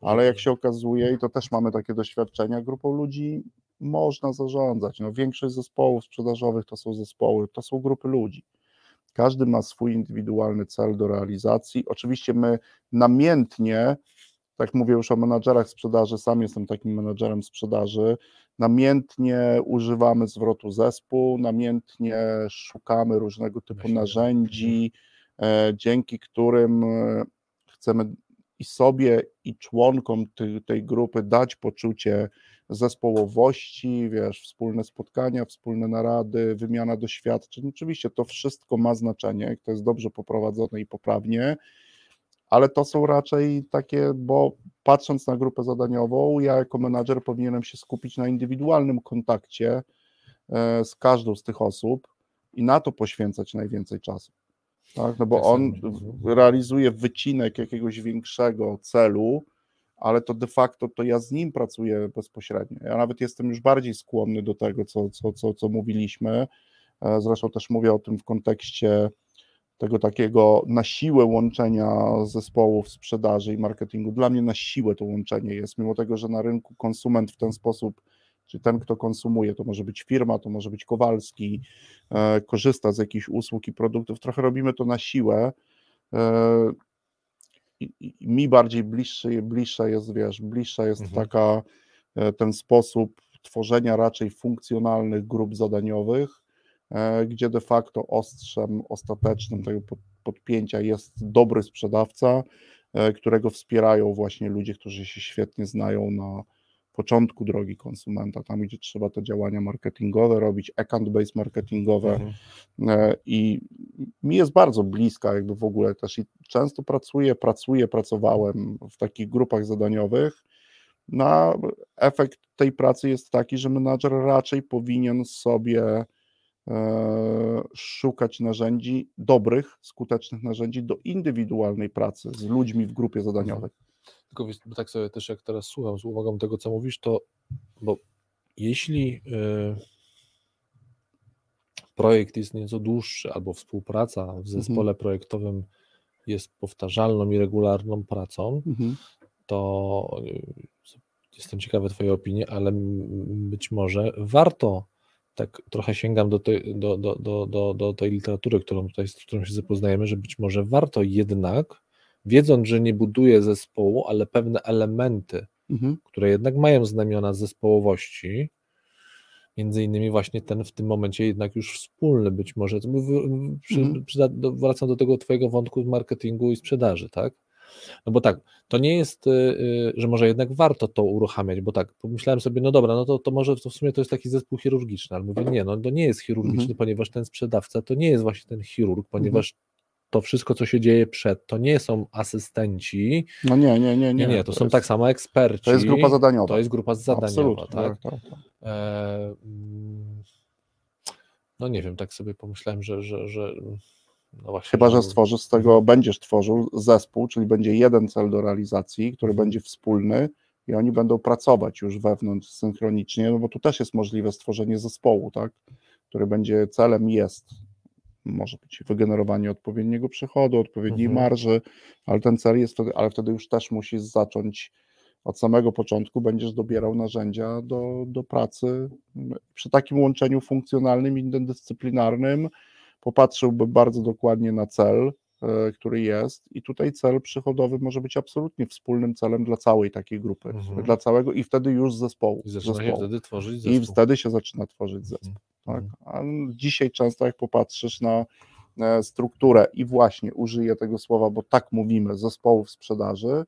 B: ale jak się okazuje, i to też mamy takie doświadczenia, grupą ludzi można zarządzać. No, większość zespołów sprzedażowych to są zespoły, to są grupy ludzi. Każdy ma swój indywidualny cel do realizacji. Oczywiście my namiętnie, tak mówię już o menadżerach sprzedaży, sam jestem takim menadżerem sprzedaży, namiętnie używamy zwrotu zespół, namiętnie szukamy różnego typu narzędzi, e, dzięki którym e, chcemy i sobie, i członkom tej, tej grupy dać poczucie zespołowości, wiesz, wspólne spotkania, wspólne narady, wymiana doświadczeń. Oczywiście to wszystko ma znaczenie, jak to jest dobrze poprowadzone i poprawnie, ale to są raczej takie, bo patrząc na grupę zadaniową, ja jako menadżer powinienem się skupić na indywidualnym kontakcie e, z każdą z tych osób i na to poświęcać najwięcej czasu. Tak? No bo
A: Tak
B: on realizuje wycinek jakiegoś większego celu, ale to de facto to ja z nim pracuję bezpośrednio. Ja nawet jestem już bardziej skłonny do tego, co, co, co, co mówiliśmy. E, Zresztą też mówię o tym w kontekście tego takiego na siłę łączenia zespołów sprzedaży i marketingu. Dla mnie na siłę to łączenie jest, mimo tego, że na rynku konsument w ten sposób, czy ten, kto konsumuje, to może być firma, to może być Kowalski, e, korzysta z jakichś usług i produktów, trochę robimy to na siłę. Mi bardziej bliższy, bliższa jest, wiesz, bliższa jest
A: Mhm.
B: taka, e, ten sposób tworzenia raczej funkcjonalnych grup zadaniowych, e, gdzie de facto ostrzem ostatecznym tego pod- podpięcia jest dobry sprzedawca, e, którego wspierają właśnie ludzie, którzy się świetnie znają na początku drogi konsumenta, tam gdzie trzeba te działania marketingowe robić, account-based marketingowe,
A: Mhm.
B: E, i mi jest bardzo bliska jakby w ogóle też i często pracuję, pracuję, pracowałem w takich grupach zadaniowych. Na efekt tej pracy jest taki, że menadżer raczej powinien sobie e, szukać narzędzi, dobrych, skutecznych narzędzi do indywidualnej pracy z ludźmi w grupie zadaniowej.
A: Tylko wiesz, bo tak sobie też jak teraz słucham z uwagą tego, co mówisz, to bo jeśli y, projekt jest nieco dłuższy, albo współpraca w zespole projektowym jest powtarzalną i regularną pracą,
B: Mhm.
A: to y, jestem ciekawy Twojej opinii, ale być może warto, tak trochę sięgam do tej, do, do, do, do, do tej literatury, którą tutaj, z którą się zapoznajemy, że być może warto jednak, wiedząc, że nie buduje zespołu, ale pewne elementy,
B: Mhm.
A: które jednak mają znamiona zespołowości, między innymi właśnie ten w tym momencie jednak już wspólny być może, przy,
B: Mhm.
A: wracam do tego twojego wątku marketingu i sprzedaży, tak? No bo tak, to nie jest, y, y, że może jednak warto to uruchamiać, bo tak, pomyślałem sobie, no dobra, no to, to może to w sumie to jest taki zespół chirurgiczny, ale mówię, nie, no to nie jest chirurgiczny,
B: Mhm.
A: ponieważ ten sprzedawca to nie jest właśnie ten chirurg, ponieważ to wszystko, co się dzieje przed, to nie są asystenci.
B: No nie, nie, nie.
A: Nie, nie, to, są tak samo eksperci.
B: To jest grupa zadaniowa.
A: To jest grupa zadaniowa,
B: Absolutnie,
A: tak?
B: tak, tak, tak.
A: E, mm, no nie wiem, tak sobie pomyślałem, że, że, że no właśnie,
B: Chyba, że stworzysz z tego, będziesz tworzył zespół, czyli będzie jeden cel do realizacji, który będzie wspólny i oni będą pracować już wewnątrz synchronicznie, no bo tu też jest możliwe stworzenie zespołu, tak, który będzie celem jest może być wygenerowanie odpowiedniego przychodu, odpowiedniej
A: Mhm.
B: marży, ale ten cel jest wtedy, ale wtedy już też musisz zacząć od samego początku, będziesz dobierał narzędzia do, do pracy. Przy takim łączeniu funkcjonalnym i interdyscyplinarnym popatrzyłbym bardzo dokładnie na cel, e, który jest i tutaj cel przychodowy może być absolutnie wspólnym celem dla całej takiej grupy,
A: Mhm.
B: dla całego i wtedy już zespołu.
A: I zaczyna się
B: zespołu.
A: wtedy tworzyć
B: I
A: zespół.
B: wtedy się zaczyna tworzyć zespół.
A: Mhm.
B: Tak? A dzisiaj często jak popatrzysz na e, strukturę i właśnie użyję tego słowa, bo tak mówimy, zespołów sprzedaży,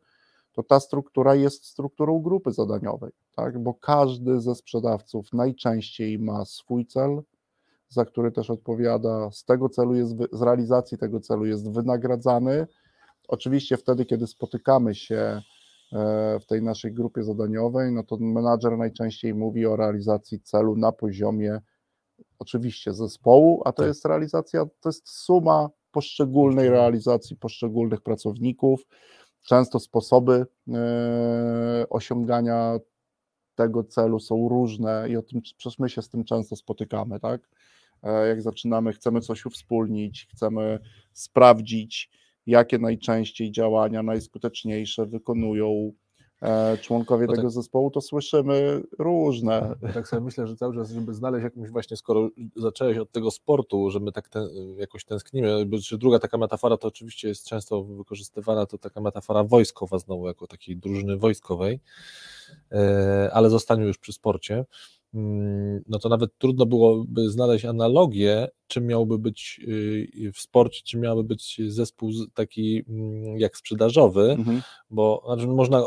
B: to ta struktura jest strukturą grupy zadaniowej, tak? bo każdy ze sprzedawców najczęściej ma swój cel, za który też odpowiada, z tego celu jest, z realizacji tego celu jest wynagradzany. Oczywiście wtedy, kiedy spotykamy się e, w tej naszej grupie zadaniowej, no to menadżer najczęściej mówi o realizacji celu na poziomie oczywiście zespołu, a to
A: Tak.
B: jest realizacja, to jest suma poszczególnej
A: Mhm.
B: realizacji poszczególnych pracowników, często sposoby e, osiągania tego celu są różne i o tym przecież my się z tym często spotykamy, tak? E, Jak zaczynamy, chcemy coś uwspólnić, chcemy sprawdzić, jakie najczęściej działania najskuteczniejsze wykonują członkowie
A: No tak.
B: tego zespołu, to słyszymy różne.
A: Tak sobie myślę, że cały czas, żeby znaleźć jakąś właśnie, skoro zacząłeś od tego sportu, że my tak ten, jakoś tęsknimy, czy druga taka metafora to oczywiście jest często wykorzystywana, to taka metafora wojskowa znowu, jako takiej drużyny wojskowej, e, ale zostaniemy już przy sporcie, no to nawet trudno byłoby znaleźć analogię, czym miałby być y, w sporcie, czy miałby być zespół taki mm, jak sprzedażowy,
B: Mhm.
A: bo znaczy można,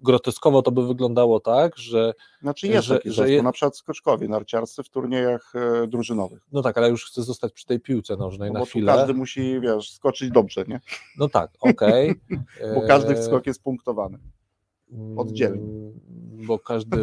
A: groteskowo to by wyglądało tak, że
B: Znaczy jest
A: Że-
B: taki
A: że
B: zespół,
A: je-
B: na przykład skoczkowie narciarscy w turniejach e, drużynowych,
A: No tak, ale już chcę zostać przy tej piłce nożnej
B: no
A: na
B: bo
A: chwilę.
B: każdy musi, wiesz, skoczyć dobrze, nie?
A: No tak, okej.
B: Bo każdy
A: E,
B: skok jest punktowany. oddzielnie.
A: mm, Bo każdy.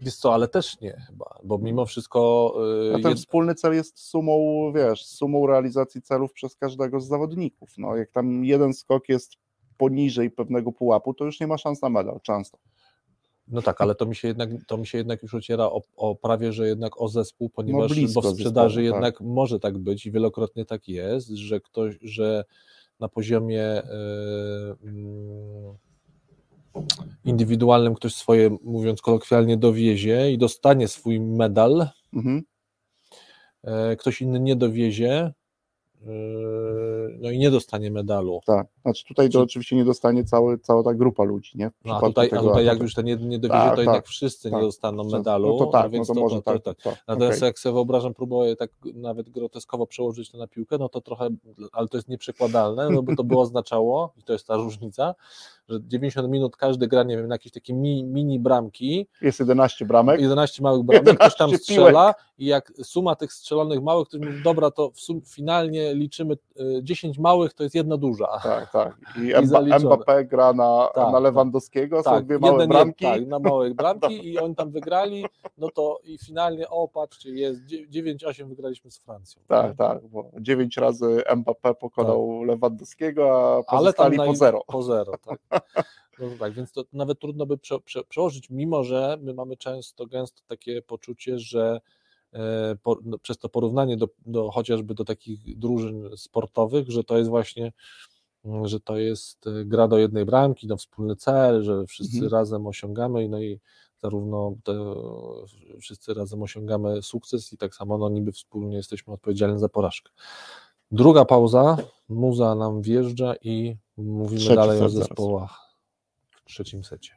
A: Wiesz co, ale też nie chyba, bo mimo wszystko.
B: A
A: y,
B: ten
A: jed-
B: wspólny cel jest sumą, wiesz, sumą realizacji celów przez każdego z zawodników. No, jak tam jeden skok jest poniżej pewnego pułapu, to już nie ma szans na medal, często.
A: No tak, ale to mi się jednak, to mi się jednak już ociera o, o prawie, że jednak o zespół, ponieważ
B: No blisko
A: bo w sprzedaży
B: zespołu, tak.
A: jednak może tak być i wielokrotnie tak jest, że ktoś, że na poziomie y, mm, indywidualnym ktoś swoje, mówiąc kolokwialnie, dowiezie i dostanie swój medal,
B: Mhm.
A: e, ktoś inny nie dowiezie, e, no i nie dostanie medalu.
B: Tak, znaczy tutaj to
A: Czy-
B: oczywiście nie dostanie cały, cała ta grupa ludzi, nie?
A: No, a tutaj, a
B: tego
A: tutaj jak już ten jeden nie dowiezie,
B: Tak,
A: to jednak
B: tak,
A: wszyscy
B: tak.
A: nie dostaną
B: Często-
A: medalu.
B: No to tak, no
A: więc
B: to może tak. tak.
A: Natomiast
B: okej.
A: jak sobie wyobrażam, próbuję tak nawet groteskowo przełożyć to na piłkę, no to trochę, ale to jest nieprzekładalne, no bo to by oznaczało, i to jest ta różnica, że 90 minut każdy gra, nie wiem, na jakieś takie mi, mini bramki,
B: Jest 11 bramek,
A: 11 małych bramek, ktoś tam
B: 11
A: strzela i jak suma tych strzelonych małych, ktoś mówi, dobra, to w sum, finalnie liczymy y, 10 małych, to jest jedna duża.
B: tak, tak. I
A: zaliczone.
B: Mbappé gra na,
A: Tak,
B: na Lewandowskiego, są
A: Tak,
B: dwie małe
A: jeden,
B: bramki.
A: tak, na małe bramki i oni tam wygrali, no to i finalnie, o patrzcie, jest dzie- 9-8 wygraliśmy z Francją.
B: Tak, tak, bo 9 razy Mbappé pokonał Lewandowskiego, a
A: Tak. Ale tam
B: pozostali
A: na
B: po zero.
A: Po zero, tak. No tak, więc to nawet trudno by prze, prze, przełożyć, mimo że my mamy często, gęsto takie poczucie, że e, po, no, przez to porównanie do, do chociażby do takich drużyn sportowych, że to jest właśnie, mm, że to jest e, gra do jednej bramki, no wspólny cel, że wszyscy
B: Mhm.
A: razem osiągamy, no i zarówno te, wszyscy razem osiągamy sukces i tak samo no niby wspólnie jesteśmy odpowiedzialni za porażkę. Druga pauza, muza nam wjeżdża i mówimy
B: Trzeci
A: dalej o
B: zaraz.
A: zespołach w trzecim secie.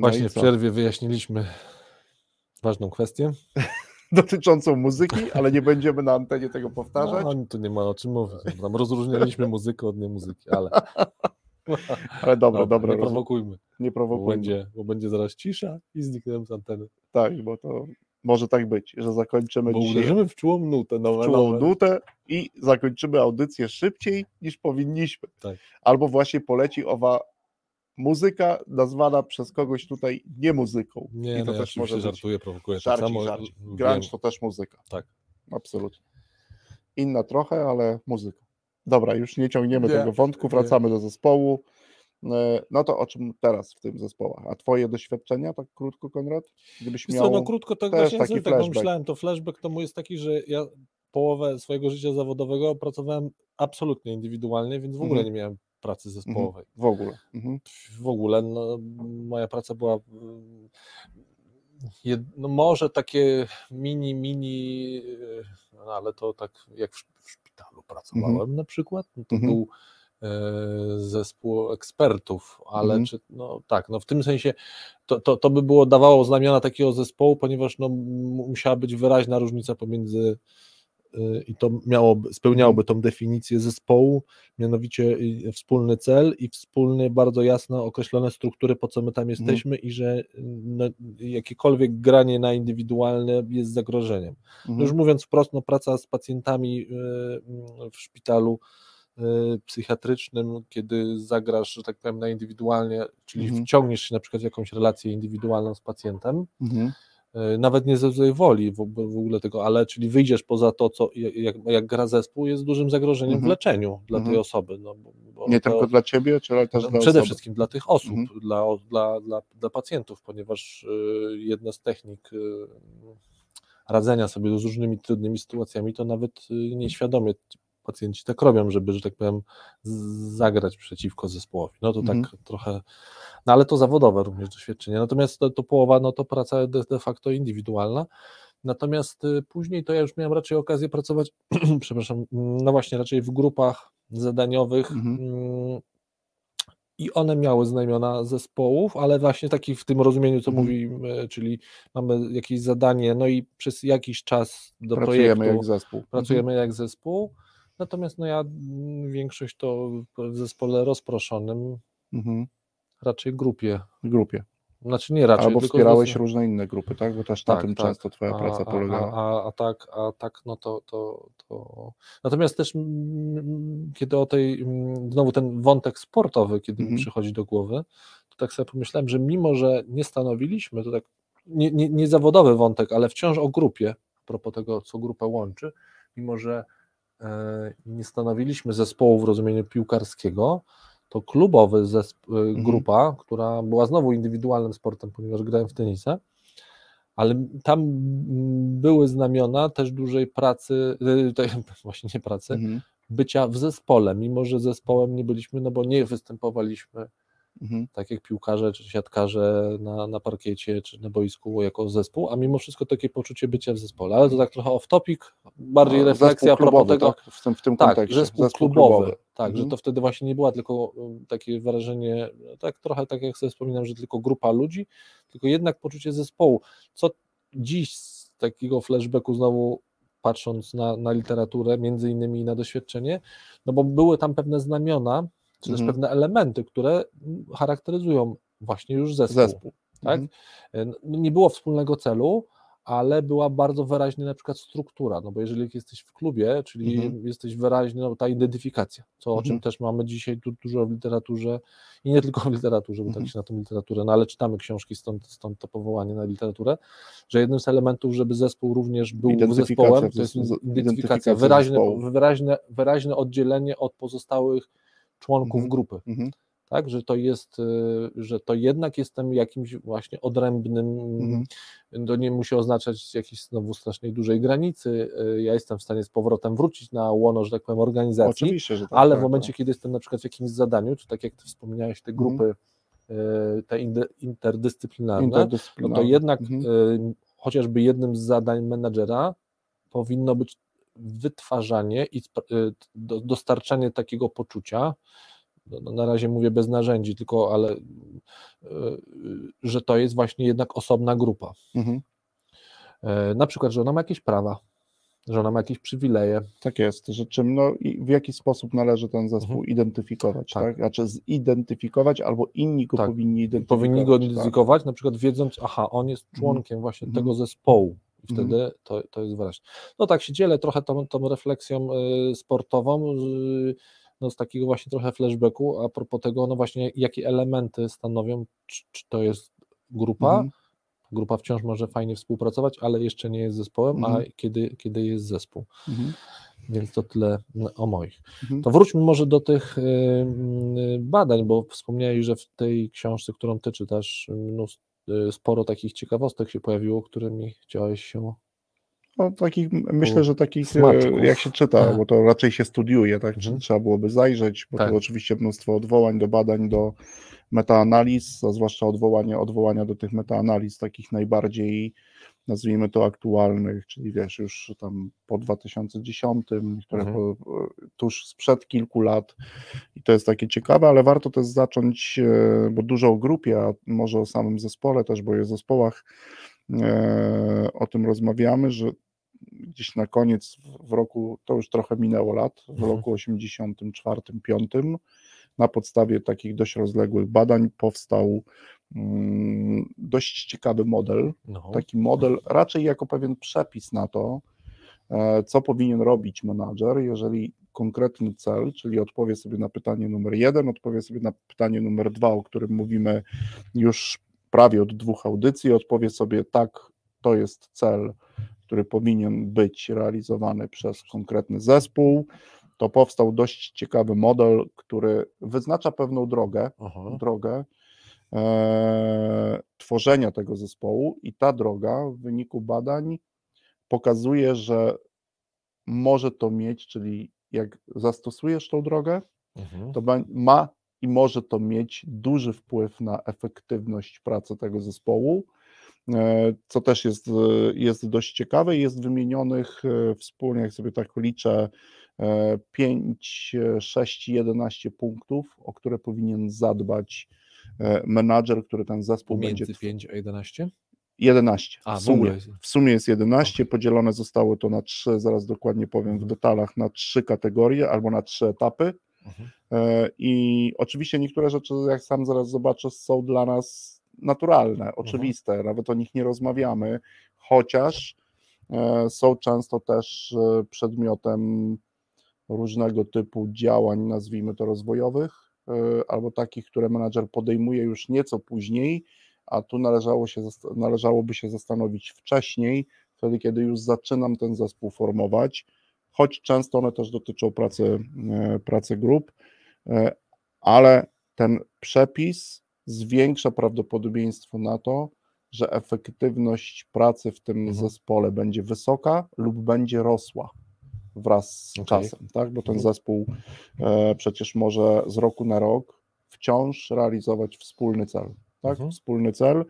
A: Właśnie
B: i
A: w przerwie wyjaśniliśmy ważną kwestię.
B: Dotyczącą muzyki, ale nie będziemy na antenie tego powtarzać.
A: No, tu nie ma o czym mówić. Tam rozróżnialiśmy muzykę od niemuzyki, ale
B: Ale dobra, dobra,
A: nie prowokujmy,
B: nie
A: bo
B: prowokujmy.
A: będzie, bo będzie zaraz cisza i znikniemy z anteny.
B: Tak, bo to może tak być, że zakończymy
A: Bo
B: dzisiaj
A: uderzymy w czułą nutę nowe,
B: w czułą
A: nowe.
B: nutę i zakończymy audycję szybciej niż powinniśmy.
A: Tak.
B: Albo właśnie poleci owa muzyka nazwana przez kogoś tutaj nie muzyką.
A: Nie,
B: I to
A: no, ja
B: też może
A: oczywiście
B: być
A: żartuję, prowokuję. Tak
B: żarcik,
A: samo
B: żarcik.
A: wiem,
B: Grunge to też muzyka.
A: Tak.
B: Absolutnie. Inna trochę, ale muzyka. Dobra, już nie ciągniemy
A: Nie,
B: tego wątku,
A: nie.
B: wracamy do zespołu. E, No to o czym teraz w tym zespołach? A twoje doświadczenia, tak krótko, Konrad? Gdybyś miał...
A: co, no krótko to
B: też
A: właśnie
B: taki
A: tak myślałem, to flashback to mój jest taki, że ja połowę swojego życia zawodowego pracowałem absolutnie indywidualnie, więc w ogóle
B: Mhm.
A: nie miałem pracy zespołowej.
B: W ogóle. Mhm.
A: W ogóle no, moja praca była mm, jed, no może takie mini, mini, e, no ale to tak jak w, szpitalu pracowałem na przykład, no to
B: Mhm.
A: był e, zespół ekspertów, ale
B: Mhm.
A: czy, no tak, no w tym sensie to, to, to by było dawało znamiona takiego zespołu, ponieważ no, musiała być wyraźna różnica pomiędzy i to miałoby, spełniałoby tą definicję zespołu, mianowicie y, wspólny cel i wspólne, bardzo jasno określone struktury, po co my tam jesteśmy i że y, no, jakiekolwiek granie na indywidualne jest zagrożeniem. No
B: Mhm.
A: już mówiąc wprost, no, praca z pacjentami y, w szpitalu y, psychiatrycznym, kiedy zagrasz, że tak powiem, na indywidualnie, czyli
B: Mhm.
A: wciągniesz się na przykład w jakąś relację indywidualną z pacjentem,
B: Mhm.
A: y, nawet nie ze złej woli w, w ogóle tego, ale czyli wyjdziesz poza to, co jak, jak gra zespół, jest dużym zagrożeniem
B: Mhm.
A: w leczeniu dla tej
B: Mhm.
A: osoby. No, bo,
B: Nie
A: to,
B: tylko dla ciebie, czy ale też
A: no,
B: dla
A: Przede
B: osoby?
A: wszystkim dla tych osób,
B: Mhm.
A: dla, dla, dla, dla pacjentów, ponieważ y, jedna z technik y, radzenia sobie z różnymi trudnymi sytuacjami, to nawet y, nieświadomie pacjenci tak robią, żeby, że tak powiem, zagrać przeciwko zespołowi. No to
B: Mhm.
A: tak trochę, no ale to zawodowe również doświadczenie. Natomiast to, to połowa, no to praca de, de facto indywidualna. Natomiast y, później to ja już miałem raczej okazję pracować, przepraszam, no właśnie raczej w grupach zadaniowych,
B: Mhm.
A: mm, i one miały znamiona zespołów, ale właśnie takich w tym rozumieniu, co
B: Mhm.
A: mówimy, czyli mamy jakieś zadanie, no i przez jakiś czas do
B: Pracujemy
A: projektu
B: jak zespół.
A: pracujemy jak zespół. Natomiast no ja mm, większość to w zespole rozproszonym,
B: Mhm.
A: raczej grupie.
B: W grupie.
A: Znaczy nie raczej.
B: Albo wspierałeś różne inne grupy, tak? Bo też na
A: Tak,
B: tym
A: tak.
B: często twoja praca
A: a,
B: polegała.
A: A, a, a tak, a tak, no to, to, to. Natomiast też mm, kiedy o tej, mm, znowu ten wątek sportowy, kiedy
B: Mhm.
A: mi przychodzi do głowy, to tak sobie pomyślałem, że mimo, że nie stanowiliśmy, to tak nie, nie, nie zawodowy wątek, ale wciąż o grupie, a propos tego, co grupę łączy, mimo, że nie stanowiliśmy zespołu w rozumieniu piłkarskiego, to klubowy zesp- e,
B: Mhm.
A: grupa, która była znowu indywidualnym sportem, ponieważ grałem w tenisa, ale tam były znamiona też dużej pracy, tej, właśnie nie pracy,
B: Mhm.
A: bycia w zespole, mimo że zespołem nie byliśmy, no bo nie występowaliśmy
B: Mhm.
A: tak jak piłkarze czy siatkarze na, na parkiecie czy na boisku jako zespół, a mimo wszystko takie poczucie bycia w zespole, ale to tak trochę off topic, bardziej
B: A,
A: refleksja a
B: zespół
A: propos
B: klubowy,
A: tego,
B: tak? W tym, w tym
A: tak,
B: kontekście.
A: zespół, klubowy, tak,
B: Mhm.
A: że to wtedy właśnie nie była tylko um, takie wrażenie, tak trochę tak jak sobie wspominam, że tylko grupa ludzi, tylko jednak poczucie zespołu, co dziś z takiego flashbacku znowu patrząc na, na literaturę, między innymi na doświadczenie, no bo były tam pewne znamiona, czy też
B: Mhm.
A: pewne elementy, które charakteryzują właśnie już zespół.
B: Zespół.
A: Tak?
B: Mhm.
A: No, Nie było wspólnego celu, ale była bardzo wyraźna na przykład struktura, no bo jeżeli jesteś w klubie, czyli
B: Mhm.
A: jesteś wyraźny, no, ta identyfikacja, co, o czym też mamy dzisiaj tu dużo w literaturze i nie tylko w literaturze, bo tak się na tą literaturę, no ale czytamy książki, stąd, stąd to powołanie na literaturę, że jednym z elementów, żeby zespół również był zespołem, to jest identyfikacja, wyraźne, wyraźne, wyraźne oddzielenie od pozostałych członków
B: Mhm.
A: grupy
B: Mhm.
A: tak, że to jest, y, że to jednak jestem jakimś właśnie odrębnym,
B: Mhm.
A: to nie musi oznaczać jakiejś znowu strasznej dużej granicy, y, ja jestem w stanie z powrotem wrócić na łono, że tak powiem, organizacji,
B: Oczywiście, że tak.
A: ale
B: tak,
A: w momencie, kiedy jestem na przykład w jakimś zadaniu, czy tak jak ty wspomniałeś, te
B: Mhm.
A: grupy, y, te
B: tak.
A: interdyscyplinarne, no to jednak
B: Mhm.
A: chociażby jednym z zadań menadżera powinno być wytwarzanie i y, do- dostarczanie takiego poczucia, no, no, na razie mówię bez narzędzi, tylko ale, że to jest właśnie jednak osobna grupa. Mhm. Na przykład, że ona ma jakieś prawa, że ona ma jakieś przywileje.
B: Tak jest, że czym, no i w jaki sposób należy ten zespół mhm. identyfikować, tak. tak? Znaczy zidentyfikować albo inni go tak. powinni identyfikować.
A: Powinni go tak. identyfikować, tak? na przykład wiedząc, aha, on jest mhm. członkiem mhm. właśnie tego zespołu i wtedy mhm. to, to jest wyraźne. No tak się dzielę trochę tą, tą refleksją y, sportową, no z takiego właśnie trochę flashbacku, a propos tego, no właśnie jakie elementy stanowią, czy, czy to jest grupa, mhm grupa wciąż może fajnie współpracować, ale jeszcze nie jest zespołem, mhm. a kiedy, kiedy jest zespół. Mhm. Więc to tyle o moich. Mhm. To wróćmy może do tych badań, bo wspomniałeś, że w tej książce, którą ty czytasz, mnóstwo, sporo takich ciekawostek się pojawiło, którymi chciałeś się
B: no, takich, myślę, że takich, Smaczków. jak się czyta, bo to raczej się studiuje, tak? Mhm. Trzeba byłoby zajrzeć, bo tak. to oczywiście mnóstwo odwołań do badań, do metaanaliz, a zwłaszcza odwołanie, odwołania do tych metaanaliz takich najbardziej, nazwijmy to aktualnych, czyli wiesz, już tam po 2010, które mhm. po, tuż sprzed kilku lat i to jest takie ciekawe, ale warto też zacząć, e, bo dużo o grupie, a może o samym zespole też, bo jest o zespołach e, o tym rozmawiamy, że gdzieś na koniec w roku, to już trochę minęło lat, w mhm. roku 84-5 na podstawie takich dość rozległych badań powstał dość ciekawy model. No. Taki model raczej jako pewien przepis na to, e, co powinien robić menadżer, jeżeli konkretny cel, czyli odpowie sobie na pytanie numer jeden, odpowie sobie na pytanie numer dwa, o którym mówimy już prawie od dwóch audycji, odpowie sobie tak, to jest cel, który powinien być realizowany przez konkretny zespół to powstał dość ciekawy model, który wyznacza pewną drogę, Aha. drogę tworzenia tego zespołu i ta droga w wyniku badań pokazuje, że może to mieć, czyli jak zastosujesz tą drogę, mhm. to ma i może to mieć duży wpływ na efektywność pracy tego zespołu, e, co też jest, jest dość ciekawe. Jest wymienionych e, wspólnie, jak sobie tak liczę, 5, 6, 11 punktów, o które powinien zadbać e, menadżer, który ten zespół
A: Między
B: będzie.
A: 5 a 11?
B: 11. A, w, sumie, w sumie jest 11. Okay. Podzielone zostało to na trzy, zaraz dokładnie powiem w mhm. detalach, na trzy kategorie albo na trzy etapy. Mhm. E, I oczywiście niektóre rzeczy, jak sam zaraz zobaczę, są dla nas naturalne, mhm. oczywiste, mhm. nawet o nich nie rozmawiamy, chociaż e, są często też przedmiotem różnego typu działań, nazwijmy to rozwojowych, e, albo takich, które menadżer podejmuje już nieco później, a tu należało się, należałoby się zastanowić wcześniej, wtedy, kiedy już zaczynam ten zespół formować, choć często one też dotyczą pracy, e, pracy grup, e, ale ten przepis zwiększa prawdopodobieństwo na to, że efektywność pracy w tym mhm. zespole będzie wysoka lub będzie rosła wraz z okay. czasem, tak? bo ten mhm. zespół e, przecież może z roku na rok wciąż realizować wspólny cel. Tak? Mhm. Wspólny cel.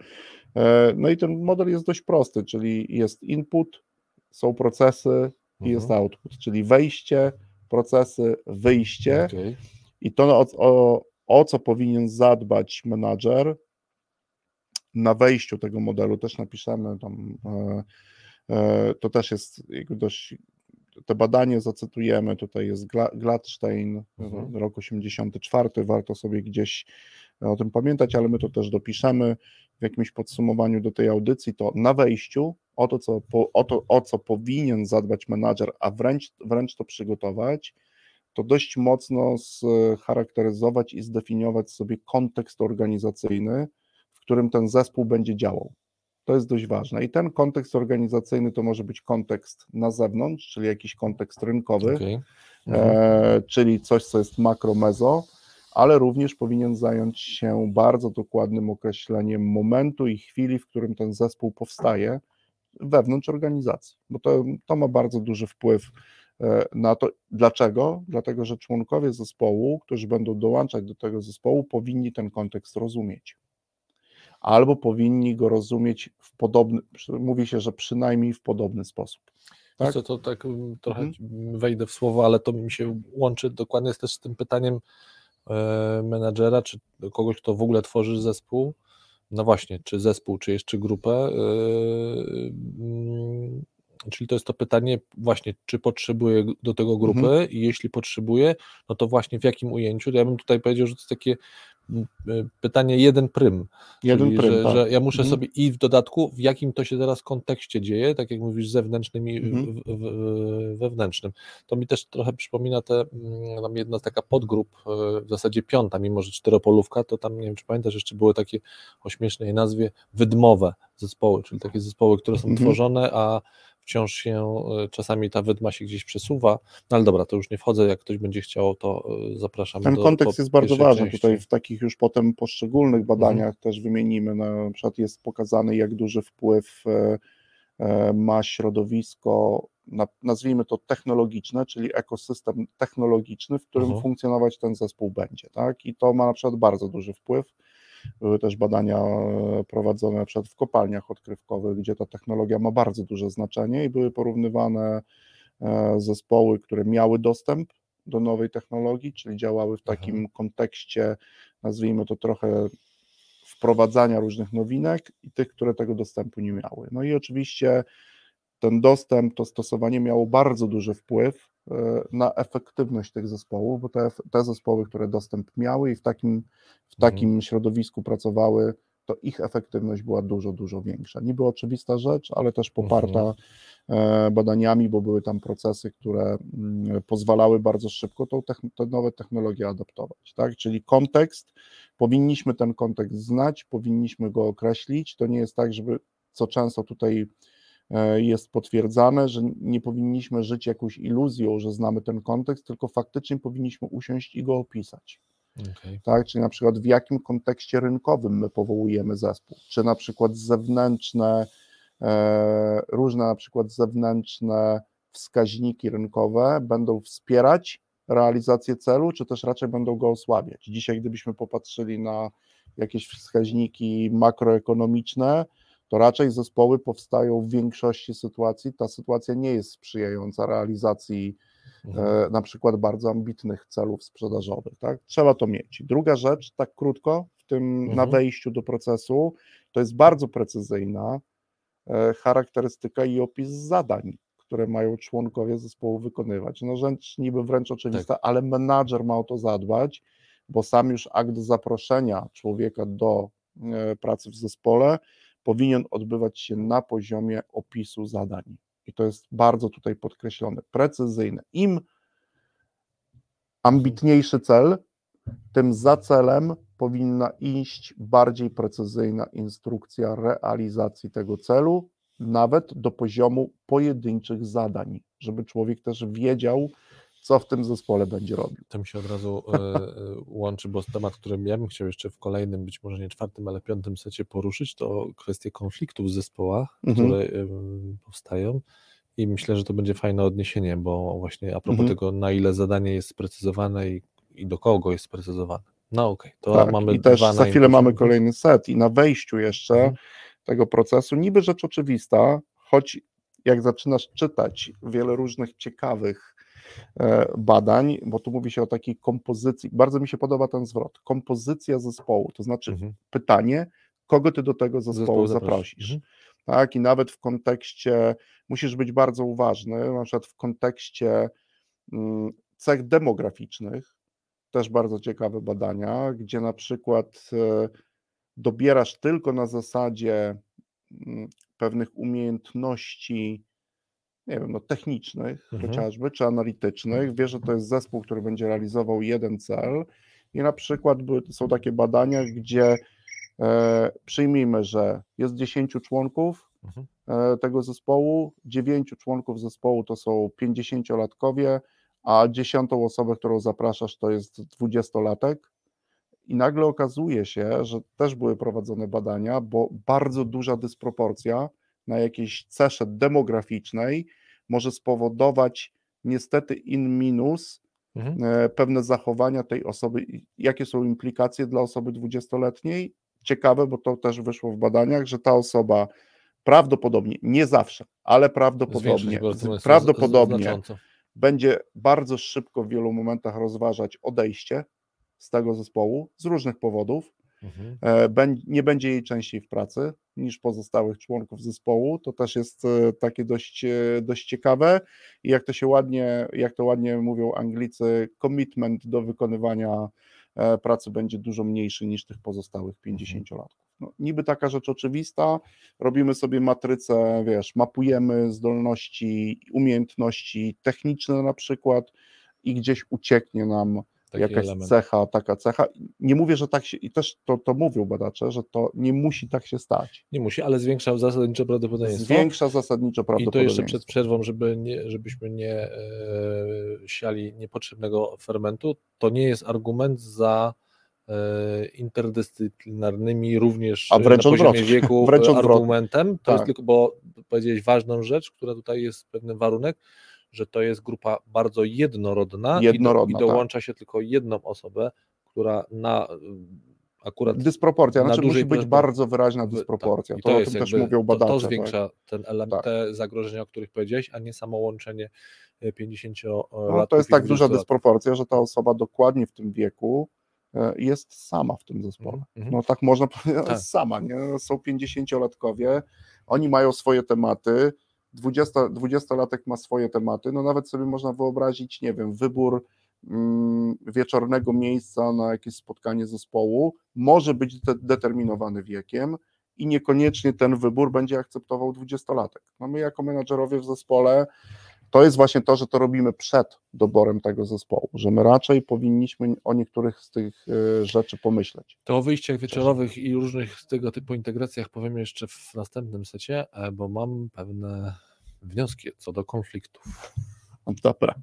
B: E, no i ten model jest dość prosty, czyli jest input, są procesy mhm. i jest mhm. output, czyli wejście, procesy, wyjście. Okay. I to, o, o, o co powinien zadbać menadżer na wejściu tego modelu, też napiszemy tam. E, e to też jest dość te badanie zacytujemy, tutaj jest Gladstein, mhm. rok 84, warto sobie gdzieś o tym pamiętać, ale my to też dopiszemy w jakimś podsumowaniu do tej audycji, to na wejściu o to, co, o, to, o co powinien zadbać menadżer, a wręcz, wręcz to przygotować, to dość mocno scharakteryzować i zdefiniować sobie kontekst organizacyjny, w którym ten zespół będzie działał. To jest dość ważne. I ten kontekst organizacyjny to może być kontekst na zewnątrz, czyli jakiś kontekst rynkowy, okay. E, mhm. e, czyli coś, co jest makro, mezo, ale również powinien zająć się bardzo dokładnym określeniem momentu i chwili, w którym ten zespół powstaje wewnątrz organizacji, bo to, to ma bardzo duży wpływ e, na to. Dlaczego? Dlatego, że członkowie zespołu, którzy będą dołączać do tego zespołu, powinni ten kontekst rozumieć albo powinni go rozumieć w podobny, mówi się, że przynajmniej w podobny sposób.
A: Tak? Co, to tak mm, trochę mhm. wejdę w słowo, ale to mi się łączy dokładnie też z tym pytaniem, e, menadżera, czy kogoś, kto w ogóle tworzy zespół, no właśnie, czy zespół, czy jeszcze grupę, e, mm, czyli to jest to pytanie właśnie, czy potrzebuje do tego grupy mhm. i jeśli potrzebuje, no to właśnie w jakim ujęciu, ja bym tutaj powiedział, że to jest takie pytanie jeden prym.
B: Jeden prym,
A: że,
B: tak.
A: że, ja muszę mhm. sobie i w dodatku, w jakim to się teraz kontekście dzieje, tak jak mówisz, zewnętrznym i mhm. w, w, wewnętrznym. To mi też trochę przypomina te, mm, tam jedna taka podgrup, e, w zasadzie piąta, mimo że czteropolówka, to tam, nie wiem czy pamiętasz, jeszcze były takie o śmiesznej nazwie wydmowe zespoły, czyli takie zespoły, które są mhm. tworzone, a wciąż się e, czasami ta wydma się gdzieś przesuwa, no ale dobra, to już nie wchodzę, jak ktoś będzie chciał, to e, zapraszam.
B: Ten do, kontekst jest bardzo ważny, części. tutaj w takich już potem poszczególnych badaniach mhm. też wymienimy, na przykład jest pokazany, jak duży wpływ e, ma środowisko, nazwijmy to technologiczne, czyli ekosystem technologiczny, w którym mhm. funkcjonować ten zespół będzie, tak, i to ma na przykład bardzo duży wpływ, były też badania e, prowadzone na przykład w kopalniach odkrywkowych, gdzie ta technologia ma bardzo duże znaczenie i były porównywane e, zespoły, które miały dostęp do nowej technologii, czyli działały w takim Aha. kontekście, nazwijmy to trochę wprowadzania różnych nowinek i tych, które tego dostępu nie miały. No i oczywiście ten dostęp, to stosowanie miało bardzo duży wpływ e, na efektywność tych zespołów, bo te, te zespoły, które dostęp miały i w takim, w mhm. takim mhm. środowisku pracowały, to ich efektywność była dużo, dużo większa. Niby oczywista rzecz, ale też poparta mhm. badaniami, bo były tam procesy, które mm, pozwalały bardzo szybko tą te nowe technologie adaptować. Tak? Czyli kontekst, powinniśmy ten kontekst znać, powinniśmy go określić. To nie jest tak, żeby co często tutaj E, jest potwierdzane, że nie powinniśmy żyć jakąś iluzją, że znamy ten kontekst, tylko faktycznie powinniśmy usiąść i go opisać. Okay. Tak, czyli na przykład w jakim kontekście rynkowym my powołujemy zespół, czy na przykład zewnętrzne, e, różne na przykład zewnętrzne wskaźniki rynkowe będą wspierać realizację celu, czy też raczej będą go osłabiać. Dzisiaj, gdybyśmy popatrzyli na jakieś wskaźniki makroekonomiczne, to raczej zespoły powstają w większości sytuacji. Ta sytuacja nie jest sprzyjająca realizacji mhm. e, na przykład bardzo ambitnych celów sprzedażowych. Tak? Trzeba to mieć. Druga rzecz, tak krótko, w tym mhm. na wejściu do procesu, to jest bardzo precyzyjna e, charakterystyka i opis zadań, które mają członkowie zespołu wykonywać. No rzecz niby wręcz oczywista, tak. ale menadżer ma o to zadbać, bo sam już akt zaproszenia człowieka do e, pracy w zespole powinien odbywać się na poziomie opisu zadań. I to jest bardzo tutaj podkreślone, precyzyjne. Im ambitniejszy cel, tym za celem powinna iść bardziej precyzyjna instrukcja realizacji tego celu, nawet do poziomu pojedynczych zadań, żeby człowiek też wiedział, co w tym zespole będzie robił.
A: To mi się od razu e, e, łączy, bo temat, który ja bym chciał jeszcze w kolejnym, być może nie czwartym, ale piątym secie poruszyć, to kwestie konfliktów w zespołach, mhm. które powstają. I myślę, że to będzie fajne odniesienie, bo właśnie a propos mhm. tego, na ile zadanie jest sprecyzowane i, i do kogo jest sprecyzowane. No okej, okay,
B: to tak, mamy I też za chwilę mamy kolejny set i na wejściu jeszcze mhm. tego procesu, niby rzecz oczywista, choć jak zaczynasz czytać wiele różnych ciekawych badań, bo tu mówi się o takiej kompozycji. Bardzo mi się podoba ten zwrot. Kompozycja zespołu, to znaczy mhm. pytanie, kogo ty do tego zespołu, zespołu zaprosisz. Mhm. Tak, i nawet w kontekście, musisz być bardzo uważny, na przykład w kontekście mm, cech demograficznych, też bardzo ciekawe badania, gdzie na przykład e, dobierasz tylko na zasadzie mm, pewnych umiejętności nie wiem, no, technicznych mhm. chociażby, czy analitycznych, wie, że to jest zespół, który będzie realizował jeden cel i na przykład były, są takie badania, gdzie e, przyjmijmy, że jest 10 członków mhm. e, tego zespołu, 9 członków zespołu to są 50-latkowie, a dziesiątą osobę, którą zapraszasz, to jest 20-latek. I nagle okazuje się, że też były prowadzone badania, bo bardzo duża dysproporcja na jakiejś cesze demograficznej może spowodować niestety in minus mhm. E, pewne zachowania tej osoby. Jakie są implikacje dla osoby 20-letniej? Ciekawe, bo to też wyszło w badaniach, że ta osoba prawdopodobnie, nie zawsze, ale prawdopodobnie, prawdopodobnie będzie bardzo szybko w wielu momentach rozważać odejście z tego zespołu z różnych powodów.
A: Mhm.
B: E, nie będzie jej częściej w pracy niż pozostałych członków zespołu. To też jest e, takie dość, e, dość ciekawe. I jak to się ładnie, jak to ładnie mówią Anglicy, commitment do wykonywania pracy będzie dużo mniejszy niż tych pozostałych 50-latków. No, niby taka rzecz oczywista, robimy sobie matrycę, wiesz, mapujemy zdolności, umiejętności techniczne na przykład i gdzieś ucieknie nam Taki jakaś element. cecha, taka cecha. Nie mówię, że tak się, i też to, to mówią badacze, że to nie musi tak się stać.
A: Nie musi, ale zwiększa zasadniczo prawdopodobieństwo.
B: Zwiększa zasadniczo prawdopodobieństwo.
A: I to jeszcze przed przerwą, żeby nie, żebyśmy nie e, siali niepotrzebnego fermentu, to nie jest argument za e, interdyscyplinarnymi również
B: A wręcz
A: na poziomie
B: odwrotnie.
A: wieku
B: wręcz
A: argumentem. To
B: tak.
A: jest tylko, bo powiedziałeś ważną rzecz, która tutaj jest pewnym warunek, że to jest grupa bardzo jednorodna,
B: jednorodna
A: i, do, i dołącza tak. się tylko jedną osobę, która na akurat.
B: Dysproporcja, znaczy musi być bardzo wyraźna tak. dysproporcja. Tak. to, to o tym też mówią badacze.
A: To, to zwiększa tak. ten element, tak. te zagrożenia, o których powiedziałeś, a nie samo łączenie 50 lat.
B: No, to jest tak duża dysproporcja, że ta osoba dokładnie w tym wieku e, jest sama w tym zespole. Mm -hmm. No tak można powiedzieć, tak. sama, nie? Są 50-latkowie, oni mają swoje tematy, 20, 20-latek ma swoje tematy, no nawet sobie można wyobrazić, nie wiem, wybór mm, wieczornego miejsca na jakieś spotkanie zespołu może być de determinowany wiekiem i niekoniecznie ten wybór będzie akceptował 20-latek. No my jako menadżerowie w zespole to jest właśnie to, że to robimy przed doborem tego zespołu, że my raczej powinniśmy o niektórych z tych e, rzeczy pomyśleć.
A: To o wyjściach wieczorowych i różnych tego typu integracjach powiem jeszcze w następnym secie, e, bo mam pewne wnioski co do konfliktów.
B: Dobra.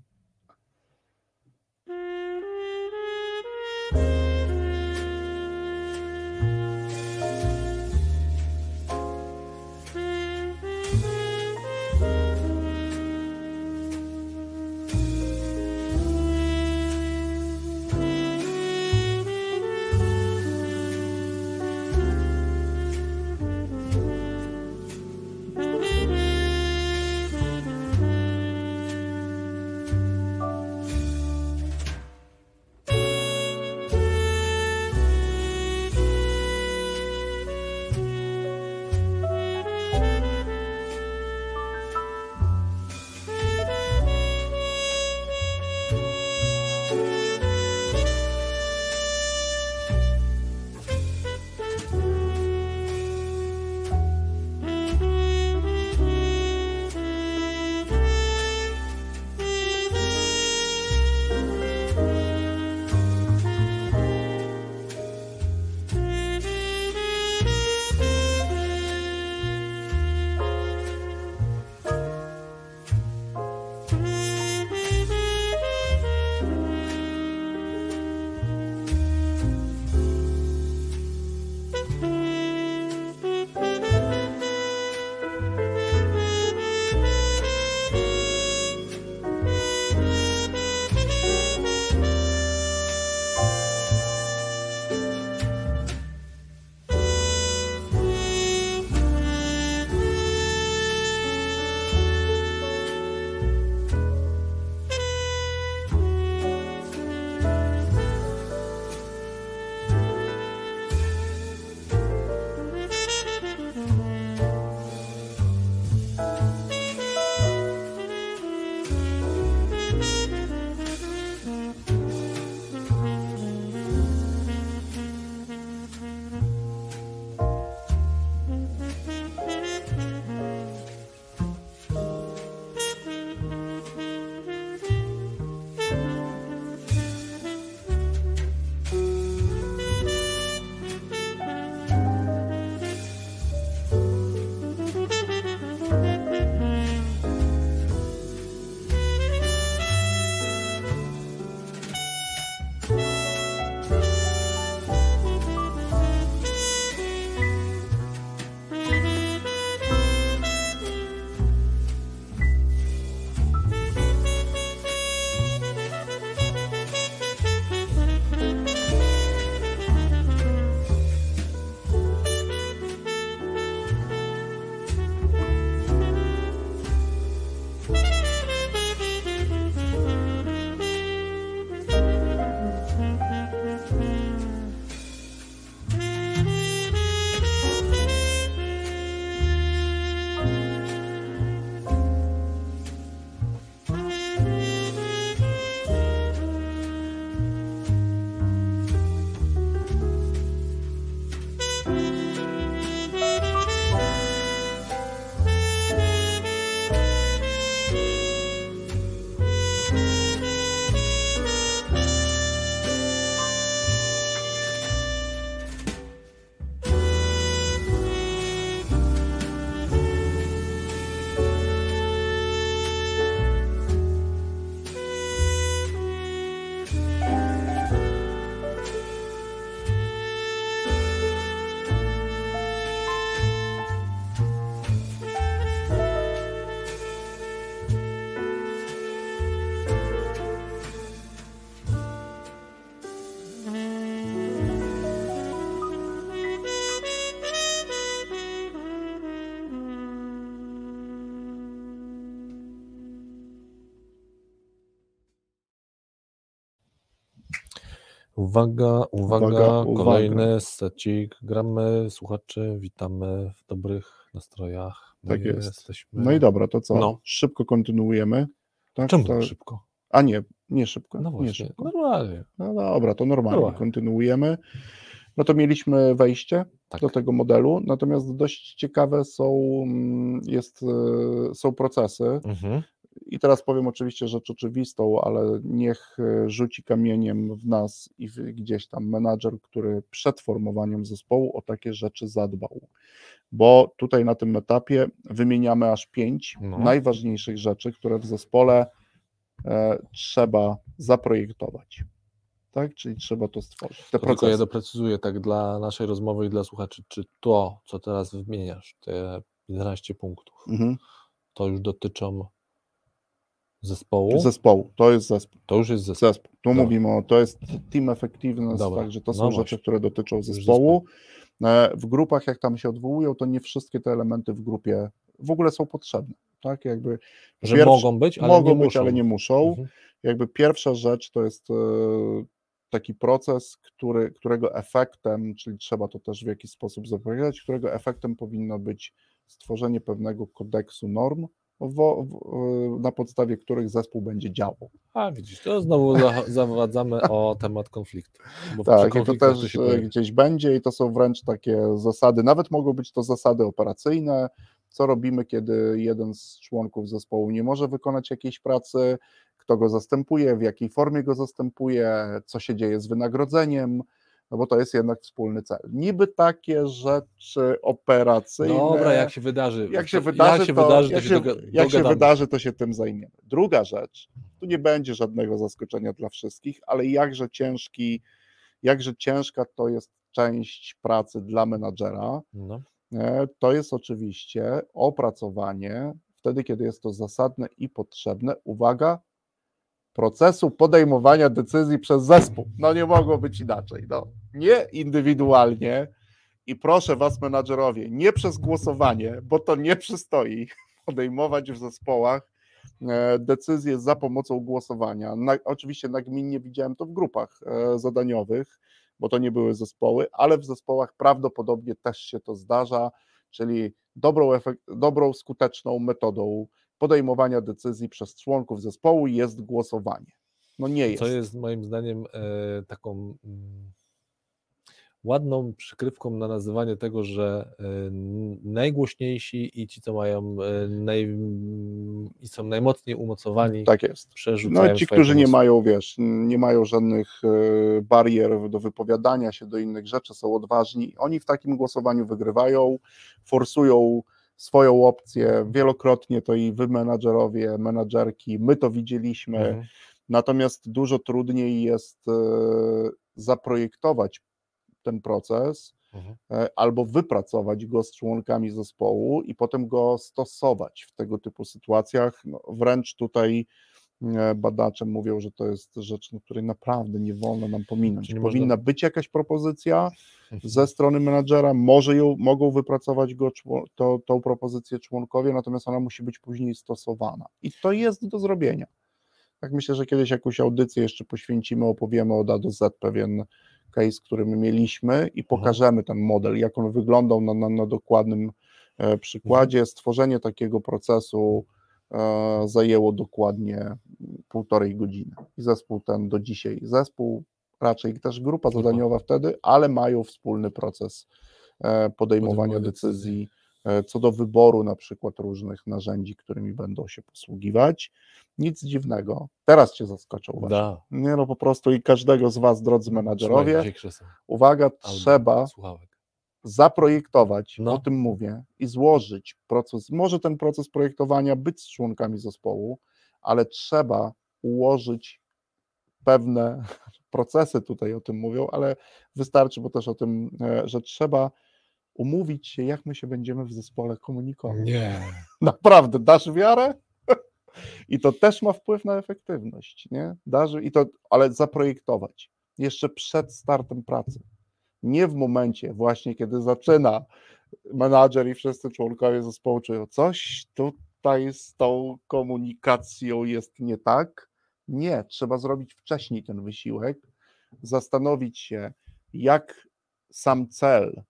A: Uwaga, uwaga,
B: Uwaga, uwaga.
A: kolejny secik. Gramy, słuchacze, witamy w dobrych nastrojach. My
B: Tak jest.
A: Jesteśmy...
B: No i dobra, to co?
A: No.
B: Szybko kontynuujemy. Tak?
A: Czemu
B: to...
A: tak szybko?
B: A nie, nie szybko.
A: No
B: nie
A: właśnie,
B: szybko.
A: normalnie.
B: No dobra, to normalnie
A: Normalnie.
B: kontynuujemy. No to mieliśmy wejście
A: Tak.
B: do tego modelu, natomiast dość ciekawe są, mm, jest, e, są procesy.
A: Mhm.
B: I teraz powiem oczywiście rzecz oczywistą, ale niech e, rzuci kamieniem w nas i w, gdzieś tam menadżer, który przed formowaniem zespołu o takie rzeczy zadbał. Bo tutaj na tym etapie wymieniamy aż pięć
A: No.
B: najważniejszych rzeczy, które w zespole e, trzeba zaprojektować. Tak? Czyli trzeba to stworzyć. Te
A: To tylko ja doprecyzuję tak dla naszej rozmowy i dla słuchaczy, czy to, co teraz wymieniasz, te 11 punktów,
B: Mhm.
A: to już dotyczą zespołu?
B: Zespołu. To jest zespół.
A: To już jest zespół.
B: zespół. Tu
A: Dobra.
B: mówimy o, to jest team effectiveness,
A: Dobra.
B: także to
A: No
B: są
A: właśnie.
B: rzeczy, które dotyczą zespołu. E, W grupach, jak tam się odwołują, to nie wszystkie te elementy w grupie w ogóle są potrzebne. Tak, jakby
A: Że
B: Pierwszy-
A: mogą być, ale
B: mogą
A: nie
B: być,
A: muszą.
B: ale nie muszą.
A: Mhm.
B: Jakby pierwsza rzecz to jest e, taki proces, który, którego efektem, czyli trzeba to też w jakiś sposób zapowiedzieć, którego efektem powinno być stworzenie pewnego kodeksu norm, wo- w, e, na podstawie których zespół będzie działał.
A: A widzisz, to znowu za- zawadzamy o temat konfliktu.
B: Tak, i to też
A: pojawi.
B: gdzieś będzie i to są wręcz takie zasady, nawet mogą być to zasady operacyjne, co robimy, kiedy jeden z członków zespołu nie może wykonać jakiejś pracy, kto go zastępuje, w jakiej formie go zastępuje, co się dzieje z wynagrodzeniem, no bo to jest jednak wspólny cel. Niby takie rzeczy operacyjne.
A: Dobra, jak się wydarzy.
B: jak się wydarzy,
A: jak się
B: to,
A: wydarzy,
B: jak
A: to
B: się,
A: doga-
B: jak się wydarzy, to się tym zajmiemy. Druga rzecz, tu nie będzie żadnego zaskoczenia dla wszystkich, ale jakże ciężki, jakże ciężka to jest część pracy dla menadżera,
A: No.
B: to jest oczywiście opracowanie, wtedy kiedy jest to zasadne i potrzebne, uwaga, procesu podejmowania decyzji przez zespół. No nie mogło być inaczej. No. Nie indywidualnie i proszę Was, menadżerowie, nie przez głosowanie, bo to nie przystoi podejmować w zespołach e, decyzje za pomocą głosowania. Na, oczywiście nagminnie widziałem to w grupach e, zadaniowych, bo to nie były zespoły, ale w zespołach prawdopodobnie też się to zdarza, czyli dobrą, efekt, dobrą skuteczną metodą podejmowania decyzji przez członków zespołu jest głosowanie. No nie jest.
A: Co jest moim zdaniem e, taką mm, ładną przykrywką na nazywanie tego, że e, najgłośniejsi i ci, co mają e, naj, i są najmocniej umocowani,
B: Tak jest.
A: przerzucają
B: No ci, którzy nie
A: pomysły.
B: mają, wiesz, nie mają żadnych barier do wypowiadania się do innych rzeczy, są odważni, oni w takim głosowaniu wygrywają, forsują swoją opcję, wielokrotnie to i wy menadżerowie, menadżerki, my to widzieliśmy,
A: Mhm.
B: natomiast dużo trudniej jest e, zaprojektować ten proces,
A: Mhm.
B: e, albo wypracować go z członkami zespołu i potem go stosować w tego typu sytuacjach. No, wręcz tutaj badacze mówią, że to jest rzecz, na której naprawdę nie wolno nam pominąć.
A: Czyli
B: Powinna
A: można-
B: być jakaś propozycja
A: Mhm.
B: ze strony menadżera, może ją, mogą wypracować go, to, tą propozycję członkowie, natomiast ona musi być później stosowana. I to jest do zrobienia. Tak myślę, że kiedyś jakąś audycję jeszcze poświęcimy, opowiemy od A do Z pewien case, który my mieliśmy i pokażemy ten model, jak on wyglądał na, na, na dokładnym e, przykładzie. Stworzenie takiego procesu e, zajęło dokładnie półtorej godziny. I zespół ten do dzisiaj, zespół, raczej też grupa zadaniowa wtedy, ale mają wspólny proces e, podejmowania decyzji e, co do wyboru na przykład różnych narzędzi, którymi będą się posługiwać. Nic dziwnego. Teraz cię zaskoczę. uważaj.
A: Da.
B: Nie no, po prostu i każdego z Was, drodzy menadżerowie, uwaga, trzeba
A: słuchawek.
B: Zaprojektować,
A: No.
B: o tym mówię, i złożyć proces. Może ten proces projektowania być z członkami zespołu, ale trzeba ułożyć pewne procesy, tutaj o tym mówią, ale wystarczy, bo też o tym, e, że trzeba umówić się, jak my się będziemy w zespole komunikować.
A: Nie.
B: Naprawdę, dasz wiarę? I to też ma wpływ na efektywność, nie? Dasz, i to, ale zaprojektować jeszcze przed startem pracy. Nie w momencie właśnie, kiedy zaczyna menadżer i wszyscy członkowie zespołu czują coś tutaj z tą komunikacją jest nie tak. Nie, trzeba zrobić wcześniej ten wysiłek, zastanowić się, jak sam cel,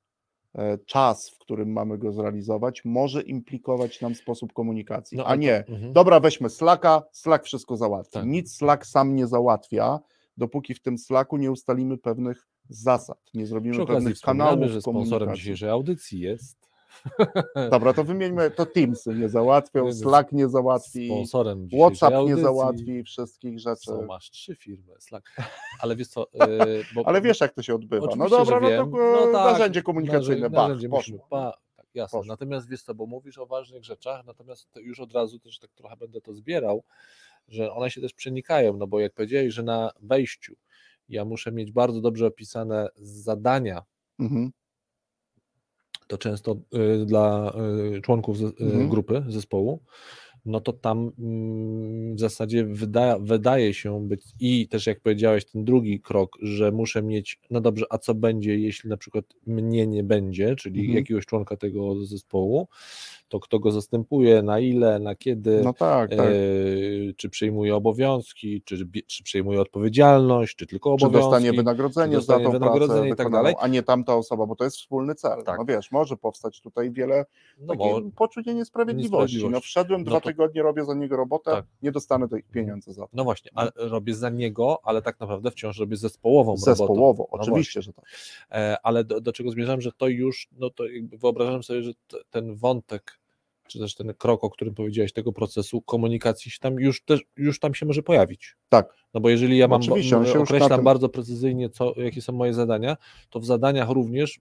B: e, czas, w którym mamy go zrealizować, może implikować nam sposób komunikacji,
A: No,
B: a
A: a to-
B: nie,
A: mhm.
B: dobra, weźmy Slacka, Slack wszystko załatwi.
A: Tak.
B: Nic Slack sam nie załatwia, dopóki w tym Slacku nie ustalimy pewnych zasad, nie zrobimy pewnych kanałów
A: że sponsorem dzisiejszej audycji jest
B: Dobra, to wymieńmy, to Teamsy nie załatwią, Slack nie załatwi,
A: sponsorem
B: WhatsApp nie
A: audycji.
B: załatwi wszystkich rzeczy.
A: Są, masz trzy firmy, Slack. Ale wiesz co, yy, bo,
B: Ale wiesz, jak to się odbywa. No dobra, no to
A: No tak,
B: narzędzie komunikacyjne,
A: narzędzie-
B: bach,
A: musimy- pa, tak, jasne.
B: Poszło.
A: Natomiast wiesz co, bo mówisz o ważnych rzeczach, natomiast to już od razu też tak trochę będę to zbierał, że one się też przenikają, no bo jak powiedziałeś, że na wejściu ja muszę mieć bardzo dobrze opisane zadania,
B: Mhm.
A: to często y, dla y, członków y,
B: Mhm.
A: grupy, zespołu, no to tam mm, w zasadzie wyda, wydaje się być i też jak powiedziałeś ten drugi krok, że muszę mieć, no dobrze, a co będzie, jeśli na przykład mnie nie będzie, czyli
B: Mhm.
A: jakiegoś członka tego zespołu, to kto go zastępuje, na ile, na kiedy,
B: No tak, tak.
A: e, czy przejmuje obowiązki, czy, czy przejmuje odpowiedzialność, czy tylko
B: Czy
A: obowiązki.
B: dostanie wynagrodzenie
A: czy dostanie
B: za tą
A: wynagrodzenie
B: pracę
A: i tak dalej.
B: a nie tamta osoba, bo to jest wspólny cel.
A: Tak.
B: No wiesz, może powstać tutaj wiele
A: no, bo,
B: poczucie niesprawiedliwości. No
A: Niesprawiedliwości.
B: wszedłem,
A: No
B: dwa
A: to-
B: tygodnie robię za niego robotę,
A: Tak.
B: nie dostanę tych pieniędzy za to.
A: No właśnie, robię za niego, ale tak naprawdę wciąż robię zespołową robotę.
B: Zespołowo,
A: No
B: oczywiście, że tak.
A: E, Ale do, do czego zmierzam, że to już, no to wyobrażam sobie, że ten wątek, czy też ten krok, o którym powiedziałeś, tego procesu komunikacji się tam już, też, już tam się może pojawić.
B: Tak.
A: No bo jeżeli ja mam,
B: Oczywiście, na
A: określam
B: tym-
A: bardzo precyzyjnie, co, jakie są moje zadania, to w zadaniach również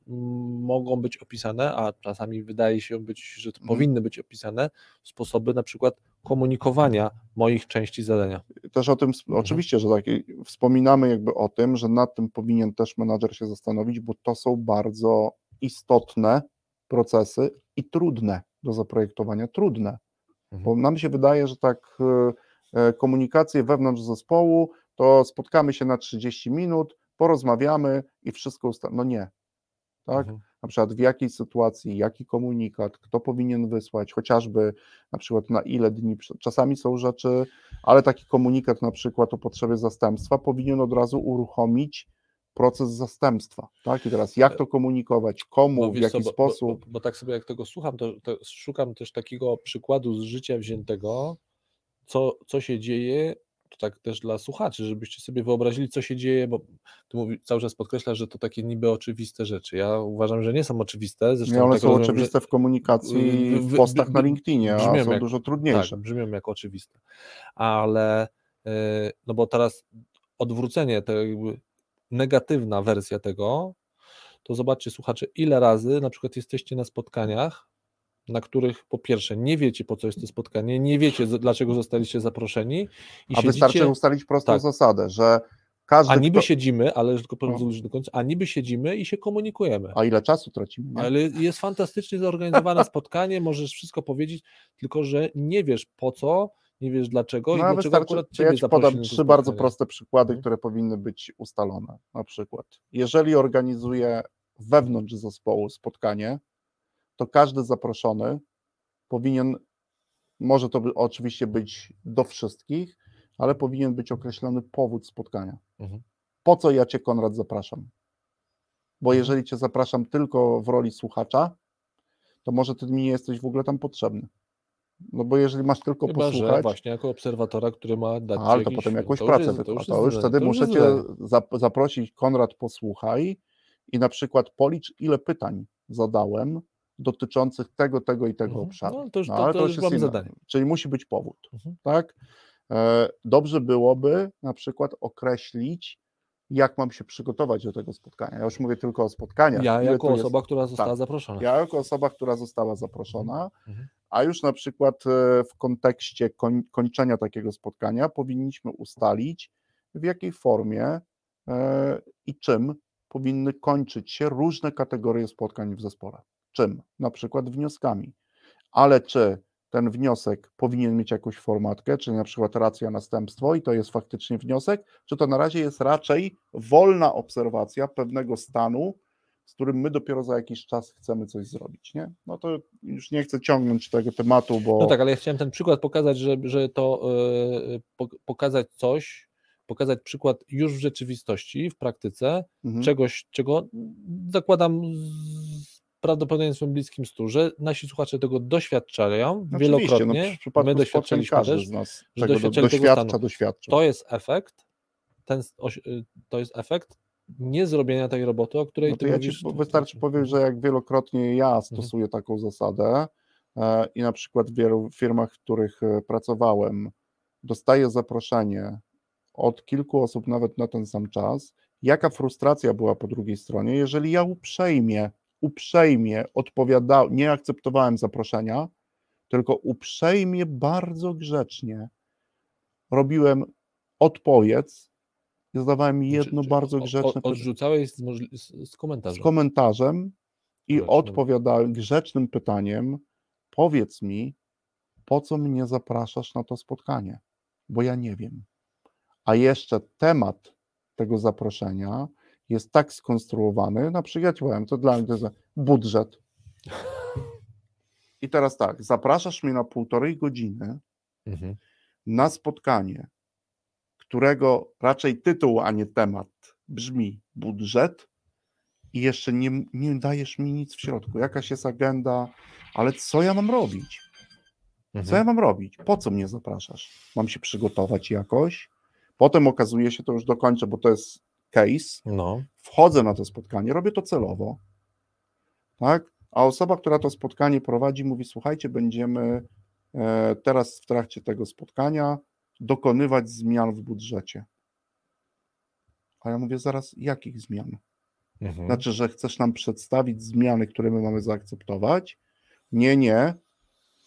A: mogą być opisane, a czasami wydaje się być, że to
B: Mhm.
A: powinny być opisane sposoby na przykład komunikowania moich części zadania.
B: Też o tym,
A: Mhm.
B: oczywiście, że tak, wspominamy jakby o tym, że nad tym powinien też menadżer się zastanowić, bo to są bardzo istotne procesy i trudne do zaprojektowania, trudne.
A: Mhm.
B: Bo nam się wydaje, że tak e, e, komunikacje wewnątrz zespołu, to spotkamy się na 30 minut, porozmawiamy i wszystko usta... No nie. Tak?
A: Mhm.
B: Na przykład w jakiej sytuacji, jaki komunikat, kto powinien wysłać, chociażby na przykład na ile dni. Czasami są rzeczy, ale taki komunikat na przykład o potrzebie zastępstwa powinien od razu uruchomić proces zastępstwa. Tak? I teraz jak to komunikować, komu,
A: Bo
B: w jaki
A: co, bo,
B: sposób.
A: Bo, bo, tak sobie jak tego słucham, to, to szukam też takiego przykładu z życia wziętego, co, co się dzieje, to tak też dla słuchaczy, żebyście sobie wyobrazili, co się dzieje, bo ty mówi, cały czas podkreślasz, że to takie niby oczywiste rzeczy. Ja uważam, że nie są oczywiste. Zresztą
B: Nie, one
A: tak
B: są
A: rozumiem,
B: oczywiste w komunikacji,
A: Wy-
B: w
A: wy-
B: postach na LinkedInie, a
A: brzmią
B: są
A: jak-
B: dużo
A: Tak,
B: trudniejsze.
A: brzmią jako oczywiste. Ale yy, no bo teraz odwrócenie, to jakby negatywna wersja tego, to zobaczcie słuchacze, ile razy na przykład jesteście na spotkaniach, na których po pierwsze nie wiecie po co jest to spotkanie, nie wiecie dlaczego zostaliście zaproszeni i
B: A wystarczy
A: siedzicie,
B: ustalić prostą
A: tak.
B: zasadę, że każdy.
A: a niby
B: kto...
A: siedzimy, ale już tylko
B: No.
A: powiem do końca, a niby siedzimy i się komunikujemy.
B: A ile czasu tracimy? Nie?
A: Ale jest fantastycznie zorganizowane spotkanie, możesz wszystko powiedzieć, tylko że nie wiesz po co, nie wiesz dlaczego i
B: No, a
A: dlaczego akurat ciebie
B: ja ci podam trzy bardzo proste przykłady,
A: Mhm.
B: które powinny być ustalone. Na przykład, jeżeli organizuję wewnątrz zespołu spotkanie, to każdy zaproszony powinien, może to oczywiście być do wszystkich, ale powinien być określony powód spotkania.
A: Mhm.
B: Po co ja cię, Konrad, zapraszam? Bo
A: Mhm.
B: jeżeli cię zapraszam tylko w roli słuchacza, to może ty mi nie jesteś w ogóle tam potrzebny. No bo jeżeli masz tylko
A: Chyba, że
B: posłuchać,
A: właśnie jako obserwatora, który ma dać
B: ale to potem jakąś
A: to już
B: pracę
A: jest-
B: wykona.
A: jest
B: To już wtedy
A: to już
B: muszę
A: jest
B: cię zaprosić, Konrad, posłuchaj i na przykład policz, ile pytań zadałem dotyczących tego, tego i tego
A: Mhm.
B: obszaru.
A: No, to już- to-
B: ale
A: to już
B: jest
A: mamy
B: inne.
A: zadanie.
B: Czyli musi być powód,
A: Mhm.
B: tak? E, Dobrze byłoby na przykład określić, jak mam się przygotować do tego spotkania. Ja już mówię tylko o spotkaniach.
A: Ja
B: ile
A: jako
B: tu jest-
A: osoba, która została
B: tak.
A: zaproszona.
B: ja jako osoba, która została zaproszona,
A: Mhm.
B: A już na przykład e, w kontekście koń, kończenia takiego spotkania powinniśmy ustalić, w jakiej formie e, i czym powinny kończyć się różne kategorie spotkań w zespole. Czym? Na przykład wnioskami. Ale czy ten wniosek powinien mieć jakąś formatkę, czyli na przykład racja, następstwo i to jest faktycznie wniosek, czy to na razie jest raczej wolna obserwacja pewnego stanu, z którym my dopiero za jakiś czas chcemy coś zrobić, nie? No to już nie chcę ciągnąć tego tematu, bo
A: No tak, ale ja chciałem ten przykład pokazać, że, że to po- pokazać coś, pokazać przykład już w rzeczywistości, w praktyce,
B: Mhm.
A: czegoś, czego zakładam z prawdopodobieństwem bliskim stu, że nasi słuchacze tego doświadczają
B: Oczywiście,
A: wielokrotnie.
B: No,
A: My
B: każdy
A: też.
B: z nas
A: że
B: tego do,
A: doświadczali tego
B: doświadcza,
A: stanu.
B: doświadcza.
A: To jest efekt, ten, y, to jest efekt niezrobienia tej roboty, o której
B: No
A: ty
B: ja
A: mówisz.
B: ci wystarczy powiedzieć, że jak wielokrotnie ja stosuję taką zasadę e, i na przykład w wielu firmach, w których e, pracowałem, dostaję zaproszenie od kilku osób nawet na ten sam czas, jaka frustracja była po drugiej stronie, jeżeli ja uprzejmie, uprzejmie odpowiadałem, nie akceptowałem zaproszenia, tylko uprzejmie, bardzo grzecznie robiłem odpowiedź i zadawałem jedno
A: Czy- czy
B: bardzo grzeczne pytanie
A: Odrzucałeś z, z, z
B: z
A: komentarzem.
B: komentarzem i
A: Grzecznym.
B: odpowiadałem grzecznym pytaniem: Powiedz mi, po co mnie zapraszasz na to spotkanie? Bo ja nie wiem. A jeszcze temat tego zaproszenia jest tak skonstruowany, na ja ci powiem, to dla mnie to jest budżet. I teraz tak, zapraszasz mnie na półtorej godziny
A: Mhm.
B: na spotkanie, którego raczej tytuł, a nie temat brzmi budżet i jeszcze nie, nie dajesz mi nic w środku. Jakaś jest agenda, ale co ja mam robić? Co ja
A: Mhm.
B: mam robić? Po co mnie zapraszasz? Mam się przygotować jakoś? Potem okazuje się, to już dokończę, bo to jest case.
A: No,
B: Wchodzę na to spotkanie, robię to celowo, tak? A osoba, która to spotkanie prowadzi, mówi: Słuchajcie, będziemy e, teraz w trakcie tego spotkania dokonywać zmian w budżecie. A ja mówię: Zaraz, jakich zmian?
A: mhm.
B: Znaczy, że chcesz nam przedstawić zmiany, które my mamy zaakceptować? Nie, nie.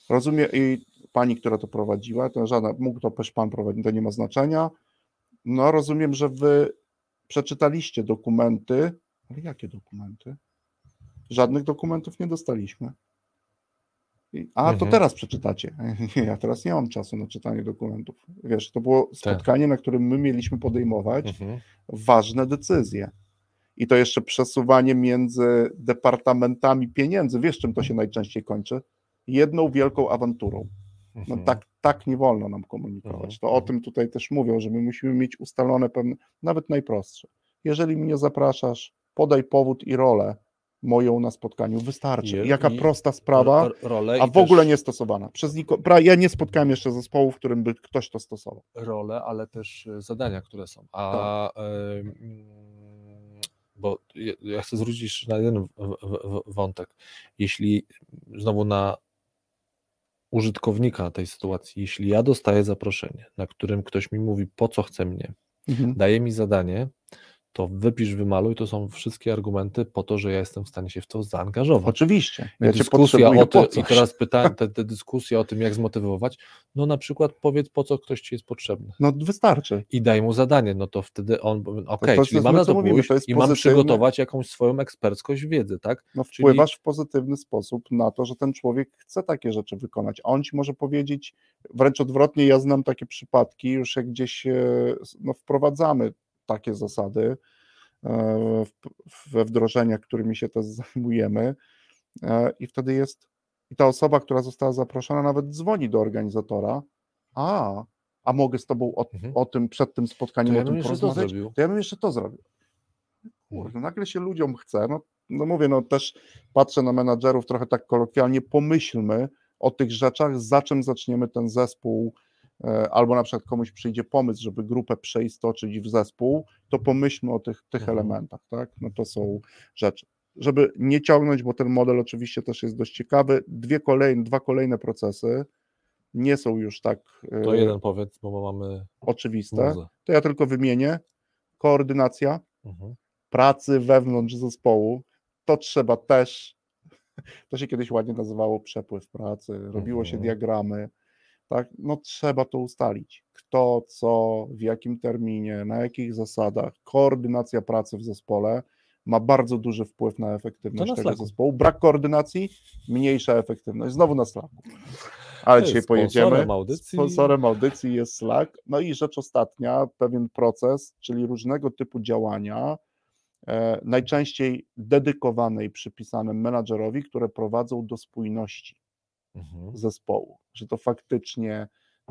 B: Rozumiem, i pani, która to prowadziła, to żadna, mógł to też pan prowadzić, to nie ma znaczenia. No, rozumiem, że wy przeczytaliście dokumenty. Ale jakie dokumenty? Żadnych dokumentów nie dostaliśmy. A to
A: Mhm.
B: teraz przeczytacie. Ja teraz nie mam czasu na czytanie dokumentów. Wiesz, to było
A: Tak.
B: spotkanie, na którym my mieliśmy podejmować
A: Mhm.
B: ważne decyzje. I to jeszcze przesuwanie między departamentami pieniędzy. Wiesz, czym to się najczęściej kończy? Jedną wielką awanturą. No
A: Mhm.
B: tak, tak nie wolno nam komunikować.
A: Mhm.
B: To o tym tutaj też mówią, że my musimy mieć ustalone pewne, nawet najprostsze. Jeżeli mnie zapraszasz, podaj powód i rolę moją na spotkaniu. Wystarczy. Jaka prosta sprawa, a w ogóle
A: też,
B: nie stosowana. Przez niko... Ja nie spotkałem jeszcze zespołu, w którym by ktoś to stosował.
A: Rolę, ale też e, zadania, które są. A em, bo ja, ja chcę zwrócić na jeden wątek. Jeśli znowu na użytkownika tej sytuacji, jeśli ja dostaję zaproszenie, na którym ktoś mi mówi, po co chce mnie, daje mi zadanie, to wypisz, wymaluj, to są wszystkie argumenty po to, że ja jestem w stanie się w to zaangażować.
B: Oczywiście. Ja
A: dyskusja o
B: po
A: tym, I teraz pytanie, te, te dyskusje o tym, jak zmotywować, no na przykład powiedz, po co ktoś ci jest potrzebny
B: No wystarczy.
A: i daj mu zadanie, no to wtedy on okej,
B: to
A: czyli mam na to
B: mówimy, to
A: i mam przygotować jakąś swoją eksperckość wiedzy, tak?
B: no,
A: Czyli-
B: wpływasz w pozytywny sposób na to, że ten człowiek chce takie rzeczy wykonać. A on ci może powiedzieć, wręcz odwrotnie, ja znam takie przypadki, już jak gdzieś e, no, wprowadzamy takie zasady e, we wdrożeniach, którymi się też zajmujemy e, i wtedy jest, i ta osoba, która została zaproszona, nawet dzwoni do organizatora, a, a mogę z tobą o,
A: Mhm.
B: o tym, przed tym
A: To
B: spotkaniem
A: ja
B: o tym
A: to
B: porozmawiać,
A: zrobił.
B: to ja bym jeszcze to zrobił. Kurde, nagle się ludziom chce, no, no mówię, no też patrzę na menadżerów trochę tak kolokwialnie, pomyślmy o tych rzeczach, za czym zaczniemy ten zespół, albo na przykład komuś przyjdzie pomysł, żeby grupę przeistoczyć w zespół, to pomyślmy o tych, tych
A: Mhm.
B: elementach, tak? No to są rzeczy. Żeby nie ciągnąć, bo ten model oczywiście też jest dość ciekawy, dwie kolejne, dwa kolejne procesy nie są już tak e,
A: To jeden powiedz, bo mamy
B: oczywiste,
A: muzę.
B: to ja tylko wymienię. Koordynacja,
A: Mhm.
B: pracy wewnątrz zespołu, to trzeba też, to się kiedyś ładnie nazywało przepływ pracy, robiło się
A: Mhm.
B: diagramy, tak, no trzeba to ustalić, kto, co, w jakim terminie, na jakich zasadach, koordynacja pracy w zespole ma bardzo duży wpływ na efektywność
A: na
B: tego
A: Slacku.
B: zespołu, brak koordynacji, mniejsza efektywność, znowu na Slacku. Ale dzisiaj pojedziemy.
A: Sponsorem audycji.
B: Sponsorem audycji jest Slack. No i rzecz ostatnia, pewien proces, czyli różnego typu działania, e, najczęściej dedykowane i przypisane menadżerowi, które prowadzą do spójności
A: Mhm.
B: zespołu. Że to faktycznie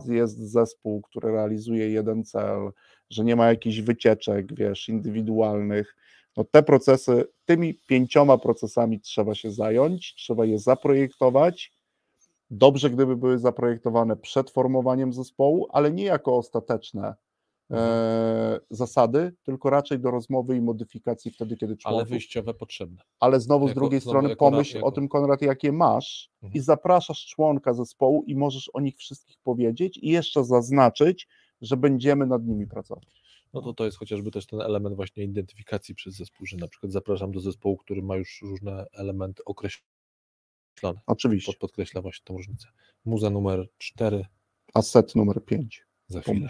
B: jest zespół, który realizuje jeden cel, że nie ma jakichś wycieczek, wiesz, indywidualnych. No te procesy, tymi pięcioma procesami trzeba się zająć, trzeba je zaprojektować. Dobrze, gdyby były zaprojektowane przed formowaniem zespołu, ale nie jako ostateczne zasady, tylko raczej do rozmowy i modyfikacji wtedy, kiedy człowiek.
A: Ale wyjściowe potrzebne.
B: Ale znowu z
A: Jako-
B: drugiej
A: znowu
B: strony pomyśl
A: jako-
B: o tym, Konrad, jakie masz i
A: Mhm.
B: zapraszasz członka zespołu i możesz o nich wszystkich powiedzieć i jeszcze zaznaczyć, że będziemy nad nimi pracować.
A: No to to jest chociażby też ten element właśnie identyfikacji przez zespół, że na przykład zapraszam do zespołu, który ma już różne elementy określone.
B: Oczywiście.
A: Pod, podkreśla właśnie tę różnicę. Muza numer 4
B: A set numer 5.
A: za chwilę.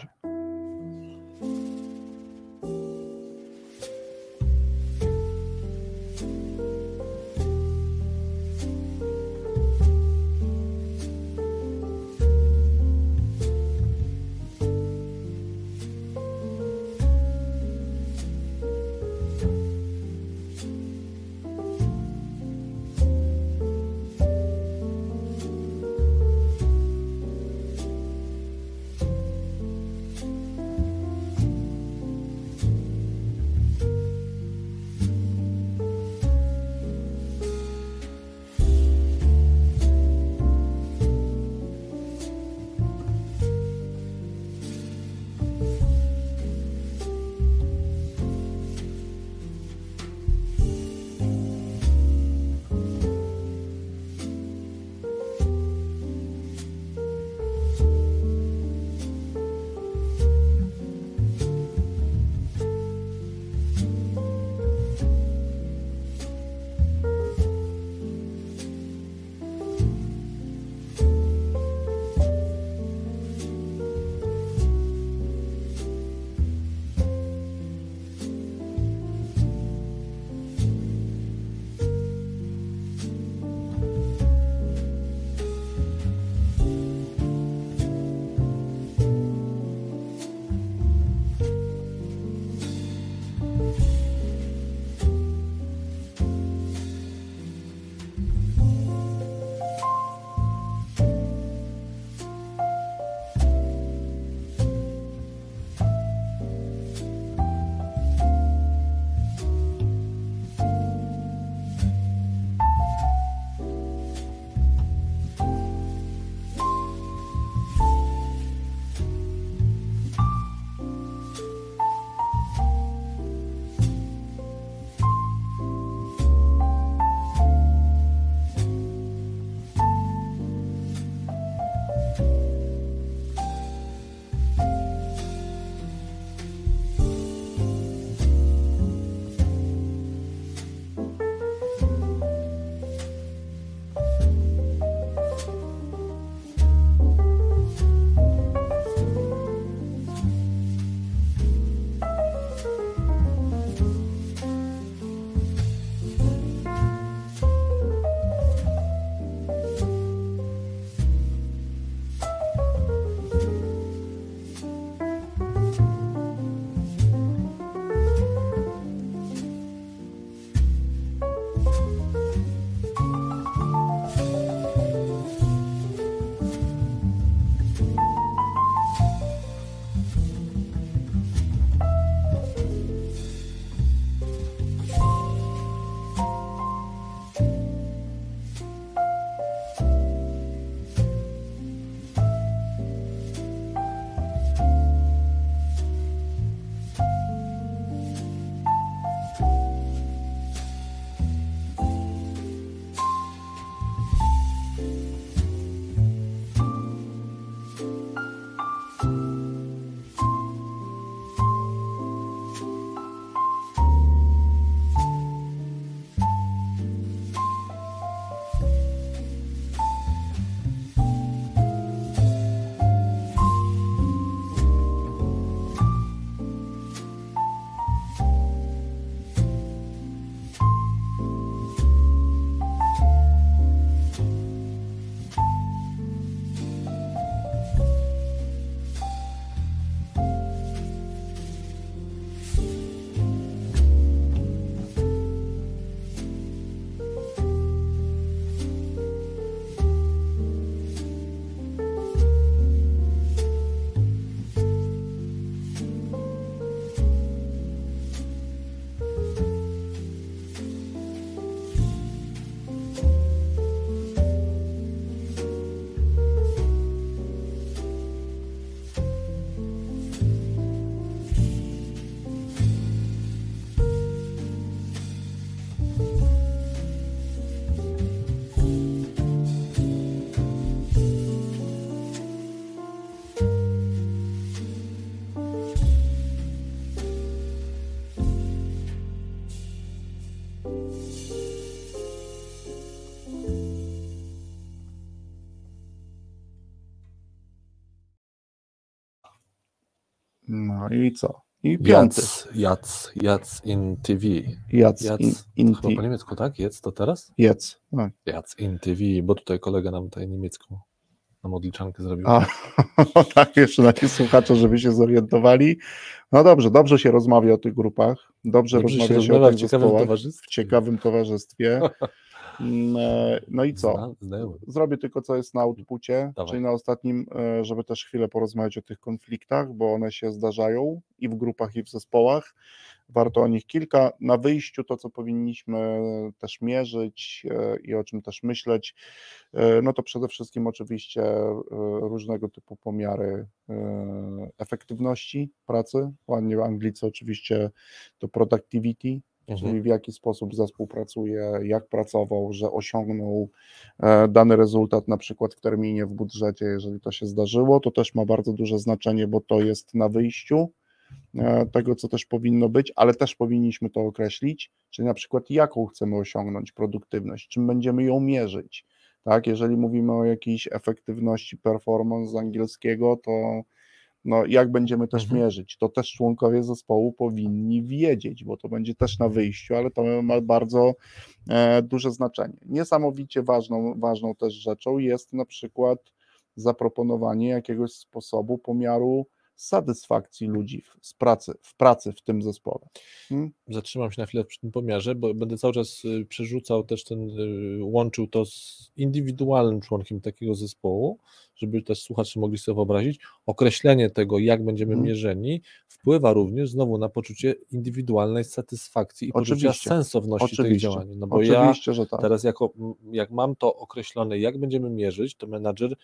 B: No i co? I piąty.
A: Jac, Jac, Jac in TV.
B: Jac,
A: Jac,
B: in, in,
A: Chyba po niemiecku, tak? Jac to teraz?
B: Jec. No.
A: Jac in TV, bo tutaj kolega nam tutaj niemiecką na modliczankę zrobił.
B: A, tak, jeszcze nasi słuchacze, żeby się zorientowali. No dobrze, dobrze się rozmawia o tych grupach, dobrze,
A: Dobrze się
B: rozmawia się,
A: rozmawia
B: o
A: w
B: tych
A: ciekawym
B: zespołach,
A: towarzystwie.
B: w ciekawym towarzystwie. Mm, e, No i co? Zrobię tylko, co jest na outpucie,
A: Dawaj.
B: czyli na ostatnim, e, żeby też chwilę porozmawiać o tych konfliktach, bo one się zdarzają i w grupach, i w zespołach. Warto o nich kilka. Na wyjściu to, co powinniśmy też mierzyć e, i o czym też myśleć, no to przede wszystkim oczywiście różnego typu pomiary efektywności pracy. Ładnie Anglicy oczywiście to productivity. Czyli w jaki sposób zespół pracuje, jak pracował, że osiągnął e, dany rezultat, na przykład w terminie, w budżecie, jeżeli to się zdarzyło, to też ma bardzo duże znaczenie, bo to jest na wyjściu e, tego, co też powinno być, ale też powinniśmy to określić, czyli na przykład jaką chcemy osiągnąć produktywność, czym będziemy ją mierzyć. Tak, jeżeli mówimy o jakiejś efektywności performance z angielskiego, to no, jak będziemy też
A: Mhm.
B: mierzyć, to też członkowie zespołu powinni wiedzieć, bo to będzie też na wyjściu, ale to ma bardzo e, duże znaczenie. Niesamowicie ważną, ważną też rzeczą jest na przykład zaproponowanie jakiegoś sposobu pomiaru satysfakcji ludzi w, z pracy, w pracy w tym zespole. Hmm?
A: zatrzymam się na chwilę przy tym pomiarze, bo będę cały czas y, przerzucał też ten, y, łączył to z indywidualnym członkiem takiego zespołu, żeby też słuchacze mogli sobie wyobrazić. Określenie tego, jak będziemy
B: Mhm.
A: mierzeni, wpływa również znowu na poczucie indywidualnej satysfakcji i poczucia
B: Oczywiście.
A: sensowności tych
B: Oczywiście.
A: działań. No bo ja
B: Oczywiście, że tak.
A: teraz jako, m, jak mam to określone, jak będziemy mierzyć, to menadżer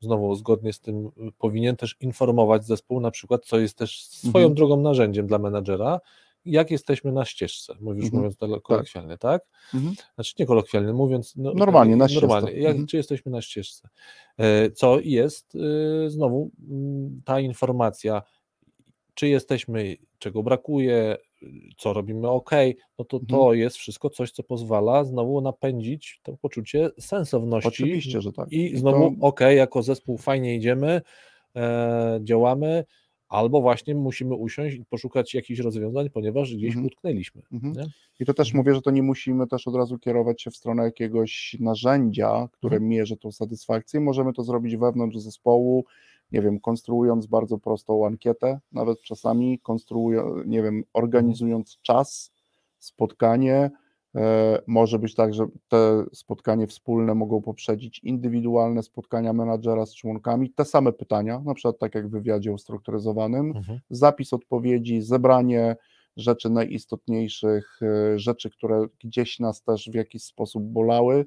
A: znowu zgodnie z tym y, powinien też informować zespół na przykład, co jest też swoją
B: Mhm.
A: drogą narzędziem dla menadżera, jak jesteśmy na ścieżce, mówisz,
B: Mhm.
A: mówiąc tele- kolokwialnie, tak?
B: Mhm.
A: Znaczy nie kolokwialnie, mówiąc no,
B: Normalnie, na ścieżce.
A: normalnie, jak,
B: Mhm.
A: czy jesteśmy na ścieżce. E, Co jest y, znowu mm, ta informacja, czy jesteśmy, czego brakuje, co robimy ok, no to
B: Mhm.
A: to jest wszystko coś, co pozwala znowu napędzić to poczucie sensowności
B: Oczywiście, że tak.
A: i znowu,
B: to-
A: ok, jako zespół fajnie idziemy, e, działamy, albo właśnie musimy usiąść i poszukać jakichś rozwiązań, ponieważ gdzieś
B: Mhm.
A: utknęliśmy.
B: Mhm. I to też mówię, że to nie musimy też od razu kierować się w stronę jakiegoś narzędzia, które
A: Mhm.
B: mierzy tą satysfakcję. Możemy to zrobić wewnątrz zespołu, nie wiem, konstruując bardzo prostą ankietę, nawet czasami konstruując, nie wiem, organizując czas, spotkanie. E, Może być tak, że te spotkanie wspólne mogą poprzedzić indywidualne spotkania menadżera z członkami, te same pytania, na przykład tak jak w wywiadzie ustrukturyzowanym,
A: Mhm.
B: zapis odpowiedzi, zebranie rzeczy najistotniejszych, e, rzeczy, które gdzieś nas też w jakiś sposób bolały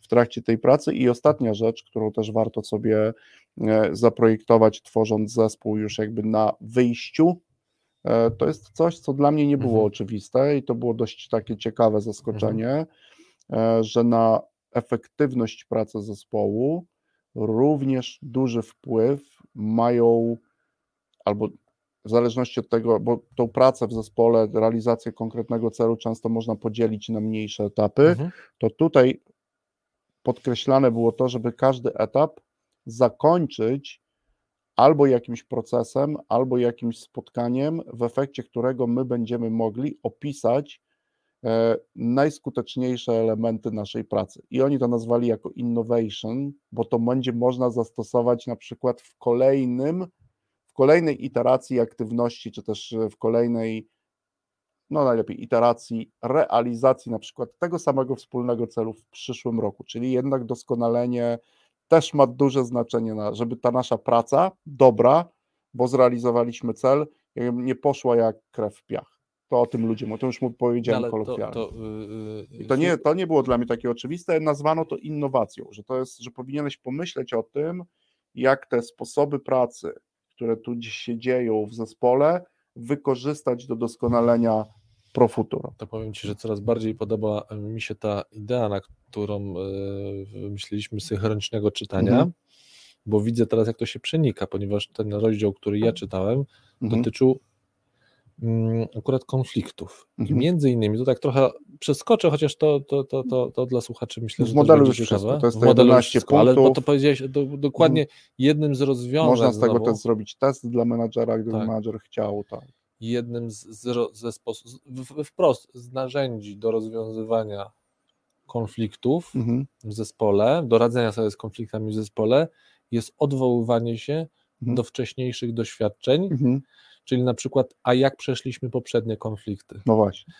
B: w trakcie tej pracy. I ostatnia rzecz, którą też warto sobie e, zaprojektować, tworząc zespół już jakby na wyjściu, e, to jest coś, co dla mnie nie było
A: Mhm.
B: oczywiste i to było dość takie ciekawe zaskoczenie, e, że na efektywność pracy zespołu również duży wpływ mają albo w zależności od tego, bo tą pracę w zespole, realizację konkretnego celu często można podzielić na mniejsze etapy,
A: Mhm.
B: to tutaj podkreślane było to, żeby każdy etap zakończyć albo jakimś procesem, albo jakimś spotkaniem, w efekcie którego my będziemy mogli opisać e, najskuteczniejsze elementy naszej pracy. I oni to nazwali jako innovation, bo to będzie można zastosować na przykład w kolejnym, w kolejnej iteracji aktywności, czy też w kolejnej, no najlepiej iteracji realizacji na przykład tego samego wspólnego celu w przyszłym roku, czyli jednak doskonalenie też ma duże znaczenie, na, żeby ta nasza praca dobra, bo zrealizowaliśmy cel, nie poszła jak krew w piach. To o tym ludzie, mówią, to już mu powiedziałem
A: No, ale to,
B: kolokwialnie.
A: to, yy,
B: I to nie, to nie było dla mnie takie oczywiste, nazwano to innowacją, że to jest, że powinieneś pomyśleć o tym, jak te sposoby pracy, które tu się dzieją w zespole, wykorzystać do doskonalenia pro futuro.
A: to powiem Ci, że coraz bardziej podoba mi się ta idea, na którą yy, wymyśliliśmy synchronicznego czytania,
B: Mhm.
A: bo widzę teraz, jak to się przenika, ponieważ ten rozdział, który ja czytałem,
B: Mhm.
A: dotyczył akurat konfliktów. I
B: Mhm.
A: między innymi, to tak trochę przeskoczę, chociaż to, to, to, to, to dla słuchaczy myślę,
B: W
A: że
B: modelu
A: też
B: już wszystko, to jest
A: w
B: te
A: modelu już
B: 11
A: wszystko, ale bo
B: punktów.
A: to powiedziałeś do, dokładnie jednym z rozwiązań
B: Można z tego też zrobić test dla menadżera, gdyby
A: Tak.
B: menadżer chciał. Tak.
A: jednym z, z, ze sposób, w, wprost z narzędzi do rozwiązywania konfliktów
B: Mhm.
A: w zespole, do radzenia sobie z konfliktami w zespole jest odwoływanie się
B: Mhm.
A: do wcześniejszych doświadczeń,
B: Mhm.
A: Czyli na przykład, a jak przeszliśmy poprzednie konflikty.
B: No właśnie.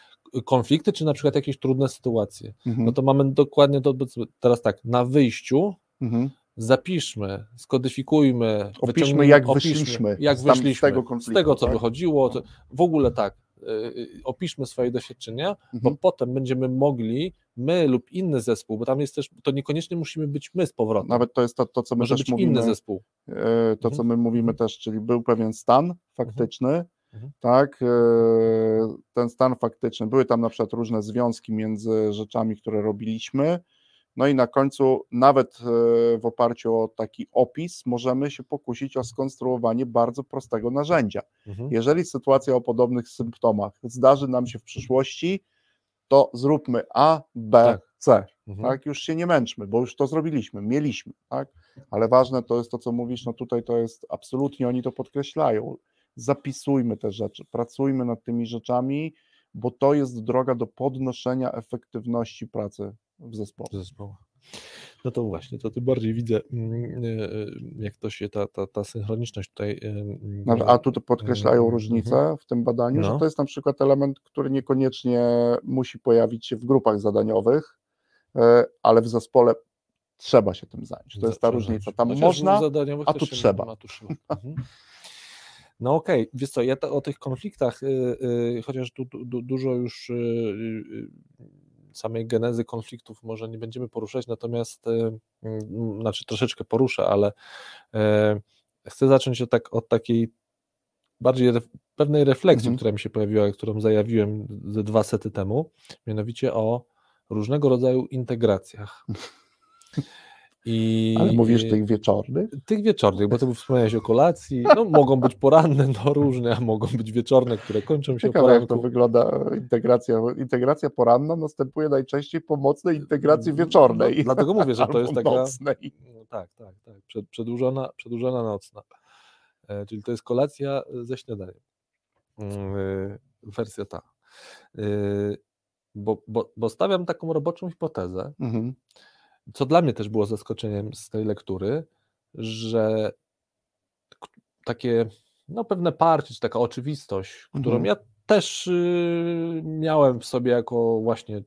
A: Konflikty, czy na przykład jakieś trudne sytuacje.
B: Mhm.
A: No to mamy dokładnie to, teraz tak, na wyjściu
B: Mhm.
A: zapiszmy, skodyfikujmy,
B: Opiszmy, jak
A: opiszmy,
B: wyszliśmy
A: jak
B: z tam- z
A: wyszliśmy,
B: tego
A: z
B: konfliktu,
A: tego, co
B: tak?
A: wychodziło, to w ogóle tak, opiszmy swoje doświadczenia, bo
B: Mhm.
A: potem będziemy mogli, my lub inny zespół, bo tam jest też, to niekoniecznie musimy być my z powrotem,
B: Nawet to jest to, to co my
A: może
B: też
A: być
B: mówimy.
A: inny zespół.
B: E, to, co
A: Mhm.
B: my mówimy
A: Mhm.
B: też, czyli był pewien stan faktyczny,
A: Mhm.
B: tak, e, ten stan faktyczny, były tam na przykład różne związki między rzeczami, które robiliśmy, no i na końcu nawet e, w oparciu o taki opis możemy się pokusić o skonstruowanie bardzo prostego narzędzia.
A: Mhm.
B: Jeżeli sytuacja o podobnych symptomach zdarzy nam się w przyszłości, to zróbmy A, B,
A: Tak.
B: C
A: Mhm.
B: tak? Już się nie męczmy, bo już to zrobiliśmy, mieliśmy, tak? Ale ważne to jest to, co mówisz, no tutaj to jest absolutnie, oni to podkreślają. Zapisujmy te rzeczy, pracujmy nad tymi rzeczami, bo to jest droga do podnoszenia efektywności pracy w zespole.
A: zespołu. No to właśnie, to tym bardziej widzę, mm, y, y, jak to się ta, ta, ta synchroniczność tutaj.
B: No, A tu podkreślają
A: Mhm.
B: różnicę w tym badaniu,
A: No.
B: że to jest na przykład element, który niekoniecznie musi pojawić się w grupach zadaniowych, e, ale w zespole trzeba się tym zająć. To jest ta różnica. Tam
A: Chociaż
B: można,
A: w
B: a tu trzeba.
A: a tu trzeba. Mhm. No okej, wiesz co, ja to, o tych konfliktach, y, y, chociaż tu du, du, dużo już y, y, samej genezy konfliktów może nie będziemy poruszać, natomiast, mm, znaczy troszeczkę poruszę, ale y, chcę zacząć od, tak, od takiej bardziej pewnej refleksji,
B: Mhm.
A: która mi się pojawiła, którą zajawiłem ze dwa sety temu, mianowicie o różnego rodzaju integracjach. I,
B: ale mówisz
A: y,
B: tych wieczornych?
A: tych wieczornych, bo ty wspomniałeś o kolacji, no mogą być poranne, no różne, a mogą być wieczorne, które kończą się
B: Ciekawe, jak to wygląda integracja. Integracja poranna następuje najczęściej po mocnej integracji wieczornej.
A: No, dlatego mówię, że to jest taka...
B: nocnej.
A: No, tak, tak, tak, przed, przedłużona, przedłużona nocna. E, czyli to jest kolacja ze śniadaniem. Mm, y, wersja ta. Bo, bo, bo stawiam taką roboczą hipotezę,
B: Mhm.
A: Co dla mnie też było zaskoczeniem z tej lektury, że takie no, pewne parcie, czy taka oczywistość, którą
B: Mhm.
A: ja też y, miałem w sobie jako właśnie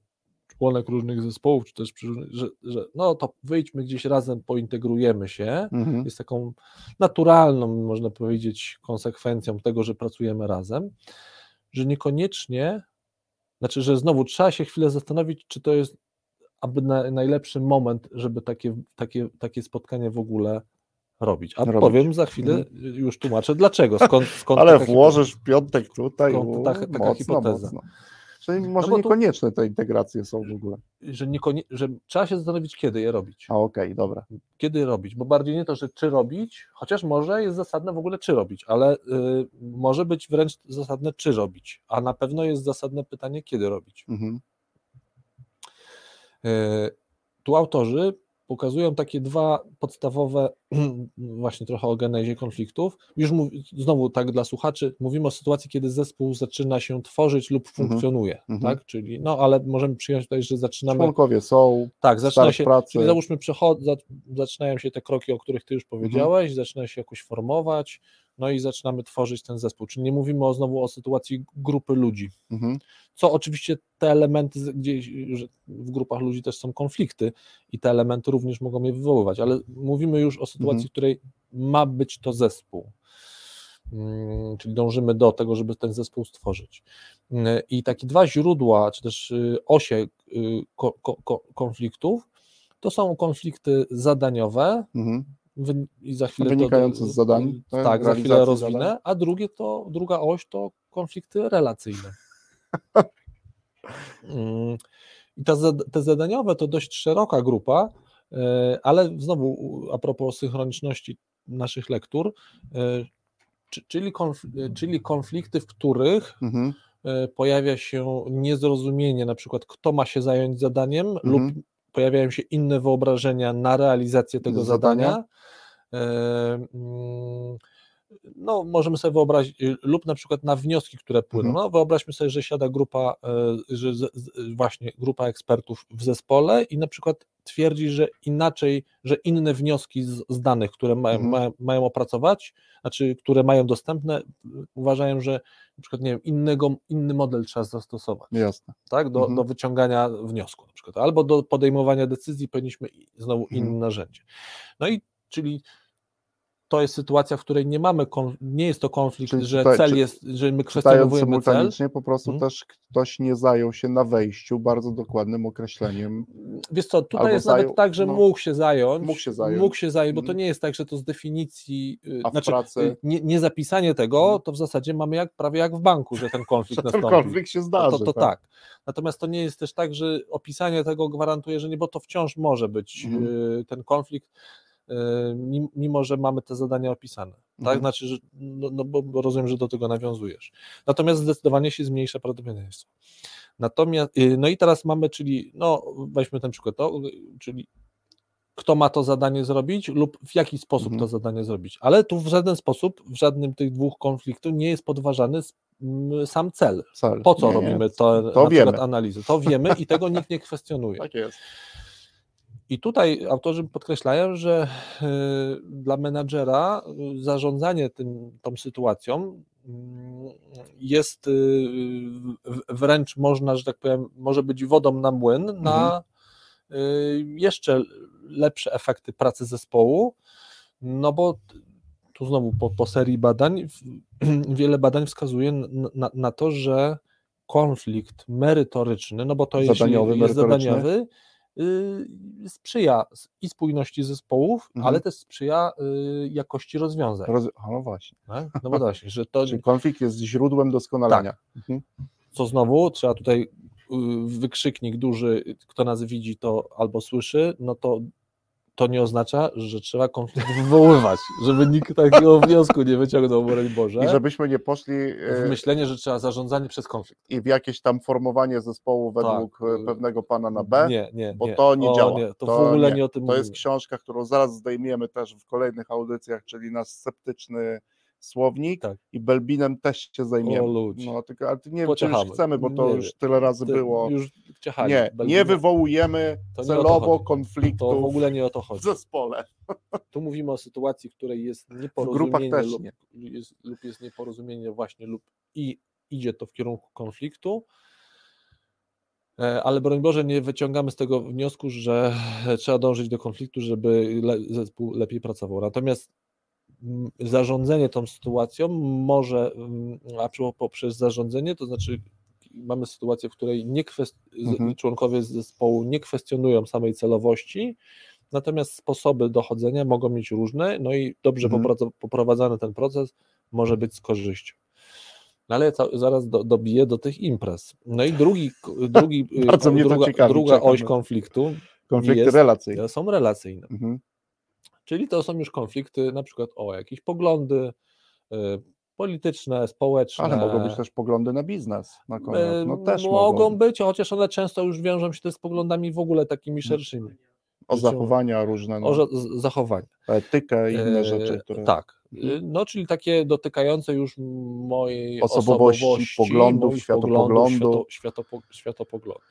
A: członek różnych zespołów, czy też że, że no to wyjdźmy gdzieś razem, pointegrujemy się,
B: Mhm.
A: jest taką naturalną, można powiedzieć, konsekwencją tego, że pracujemy razem, że niekoniecznie, znaczy, że znowu trzeba się chwilę zastanowić, czy to jest aby na, najlepszy moment, żeby takie, takie, takie spotkanie w ogóle robić. A
B: Robić.
A: powiem za chwilę, już tłumaczę dlaczego, skąd, skąd
B: Ale włożysz w piątek tutaj,
A: Skąd
B: u,
A: taka-
B: mocno,
A: hipoteza?
B: mocno. Czyli może
A: bo tu-
B: niekonieczne te integracje są w ogóle.
A: że, niekonie, że trzeba się zastanowić, kiedy je robić.
B: A okej, dobra.
A: Kiedy robić, bo bardziej nie to, że czy robić, chociaż może jest zasadne w ogóle czy robić, ale y, może być wręcz zasadne czy robić, a na pewno jest zasadne pytanie, kiedy robić.
B: Mhm.
A: E, Tu autorzy pokazują takie dwa podstawowe, właśnie trochę o genezie konfliktów. Już mów, znowu tak dla słuchaczy, mówimy o sytuacji, kiedy zespół zaczyna się tworzyć lub
B: Mhm.
A: funkcjonuje,
B: Mhm.
A: tak? Czyli, no ale możemy przyjąć tutaj, że zaczynamy,
B: Członkowie są,
A: tak, zaczyna się,
B: pracy.
A: czyli załóżmy zaczynają się te kroki, o których ty już powiedziałeś, zaczyna się jakoś formować, no i zaczynamy tworzyć ten zespół, czyli nie mówimy o, znowu o sytuacji grupy ludzi,
B: Mhm.
A: co oczywiście te elementy, gdzieś w grupach ludzi też są konflikty i te elementy również mogą je wywoływać, ale mówimy już o sytuacji,
B: Mhm.
A: w której ma być to zespół. Mm, Czyli dążymy do tego, żeby ten zespół stworzyć. Mm, I takie dwa źródła, czy też y, osie y, ko, ko, ko, konfliktów, to są konflikty zadaniowe,
B: Mhm.
A: I za chwilę
B: Wynikające
A: to,
B: z zadań, tak?
A: tak, za chwilę rozwinę,
B: zadań.
A: a drugie to, druga oś to konflikty relacyjne. Mm, I zad- te zadaniowe to dość szeroka grupa, e, ale znowu a propos synchroniczności naszych lektur, e, czy- czyli, czyli konflikty, w których
B: Mhm.
A: e, pojawia się niezrozumienie, na przykład kto ma się zająć zadaniem,
B: Mhm.
A: lub pojawiają się inne wyobrażenia na realizację tego
B: Zadania.
A: zadania. No, możemy sobie wyobrazić, y, lub na przykład na wnioski, które płyną.
B: Mhm.
A: No, wyobraźmy sobie, że siada grupa, e, że właśnie grupa ekspertów w zespole i na przykład twierdzi, że inaczej, że inne wnioski z, z danych, które mają,
B: Mhm.
A: mają, mają opracować, znaczy, które mają dostępne, y, uważają, że na przykład, nie wiem, innego, inny model trzeba zastosować
B: Jasne.
A: tak, do,
B: Mhm.
A: do wyciągania wniosku na przykład, albo do podejmowania decyzji powinniśmy znowu
B: Mhm.
A: inne narzędzie. No i czyli to jest sytuacja, w której nie mamy, nie jest to konflikt,
B: Czyli
A: że
B: tutaj-
A: cel
B: czy-
A: jest, że my kwestionujemy cel.
B: po prostu
A: Mhm.
B: też ktoś nie zajął się na wejściu bardzo dokładnym określeniem.
A: Wiesz co, tutaj
B: Albo
A: jest
B: zajął-
A: nawet tak, że
B: no.
A: mógł się zająć,
B: Mógł się zająć.
A: mógł się zająć, bo to
B: Mhm.
A: nie jest tak, że to z definicji, y,
B: A
A: znaczy
B: pracy-
A: y, nie, nie zapisanie tego,
B: Mhm.
A: to w zasadzie mamy jak, prawie jak w banku, że ten konflikt
B: Że ten
A: nastąpi.
B: konflikt się
A: No
B: zdarzy.
A: to, to tak. Natomiast to nie jest też tak, że opisanie tego gwarantuje, że nie, bo to wciąż może być y, ten konflikt, mimo że mamy te zadania opisane. Tak,
B: Mhm.
A: znaczy, że, no, no bo, rozumiem, że do tego nawiązujesz. Natomiast zdecydowanie się zmniejsza prawdopodobieństwo. Natomiast, y, no i teraz mamy, czyli, no weźmy ten przykład, to, czyli kto ma to zadanie zrobić lub w jaki sposób
B: Mhm.
A: to zadanie zrobić. Ale tu w żaden sposób, w żadnym tych dwóch konfliktów nie jest podważany sam cel.
B: Cel.
A: Po co
B: Nie,
A: robimy to,
B: to
A: na
B: wiemy.
A: analizy? To wiemy i tego nikt nie kwestionuje.
B: Tak jest.
A: I tutaj autorzy podkreślają, że y, dla menadżera y, zarządzanie tym, tą sytuacją mm, jest y, wręcz można, że tak powiem, może być wodą na młyn na y, jeszcze lepsze efekty pracy zespołu, no bo tu znowu po, po serii badań wiele badań wskazuje na, na, to, że konflikt merytoryczny, no bo to
B: Zadaniowy,
A: jest zadaniowy, sprzyja s- i spójności zespołów,
B: Mhm.
A: ale też sprzyja y, jakości rozwiązań.
B: Roz... No właśnie.
A: tak? No bo właśnie, że to,
B: Czyli konflikt jest źródłem doskonalenia. Mhm.
A: co znowu trzeba tutaj y, wykrzyknik duży, kto nas widzi to albo słyszy, no to to nie oznacza, że trzeba konflikt wywoływać, żeby nikt takiego wniosku nie wyciągnął, broń Boże,
B: I żebyśmy nie poszli
A: w
B: e,
A: myślenie, że trzeba zarządzanie przez konflikt.
B: i w jakieś tam formowanie zespołu według
A: Tak.
B: pewnego pana na B,
A: Nie, nie,
B: bo
A: nie.
B: to nie
A: o,
B: działa.
A: Nie, to,
B: To
A: w ogóle
B: nie.
A: nie, o tym
B: To jest
A: mówimy.
B: książka, którą zaraz zdejmiemy też w kolejnych audycjach, czyli nasz sceptyczny słownik
A: Tak.
B: i Belbinem też się
A: O
B: zajmiemy.
A: ludzi.
B: No, tylko, ale nie wiem, czy już chcemy, bo to
A: Nie
B: już
A: wiem.
B: tyle razy
A: Ty
B: było.
A: Już ciachali.
B: Nie, nie wywołujemy
A: To nie
B: celowo konfliktu
A: To w ogóle nie o to
B: w
A: chodzi.
B: zespole.
A: Tu mówimy o sytuacji, w której jest nieporozumienie lub, jest, lub jest nieporozumienie właśnie lub i idzie to w kierunku konfliktu. E, Ale broń Boże, nie wyciągamy z tego wniosku, że trzeba dążyć do konfliktu, żeby zespół lepiej pracował. Natomiast mm, zarządzanie tą sytuacją może, mm, a poprzez zarządzenie, to znaczy mamy sytuację, w której nie kwest-
B: Mhm.
A: członkowie zespołu nie kwestionują samej celowości, natomiast sposoby dochodzenia mogą mieć różne, no i dobrze
B: Mhm.
A: poprowadzany ten proces może być z korzyścią. No ale zaraz do, dobiję do tych imprez. No i drugi, drugi
B: Bardzo mnie to
A: druga,
B: ciekawi,
A: druga oś konfliktu
B: Konflikty
A: jest-
B: relacyjne.
A: są relacyjne.
B: Mhm.
A: Czyli to są już konflikty na przykład o jakieś poglądy y, polityczne, społeczne.
B: Ale mogą być też poglądy na biznes. Na koniec. No też
A: mogą
B: mogą.
A: być, chociaż one często już wiążą się też z poglądami w ogóle takimi szerszymi.
B: O zachowania różne, no,
A: O zachowania.
B: etykę i inne
A: E,
B: rzeczy, które...
A: Tak.
B: Mhm.
A: Y, No, czyli takie dotykające już mojej
B: Osobowości, poglądów,
A: moich
B: światopoglądu.
A: świato, światopo, światopoglądu.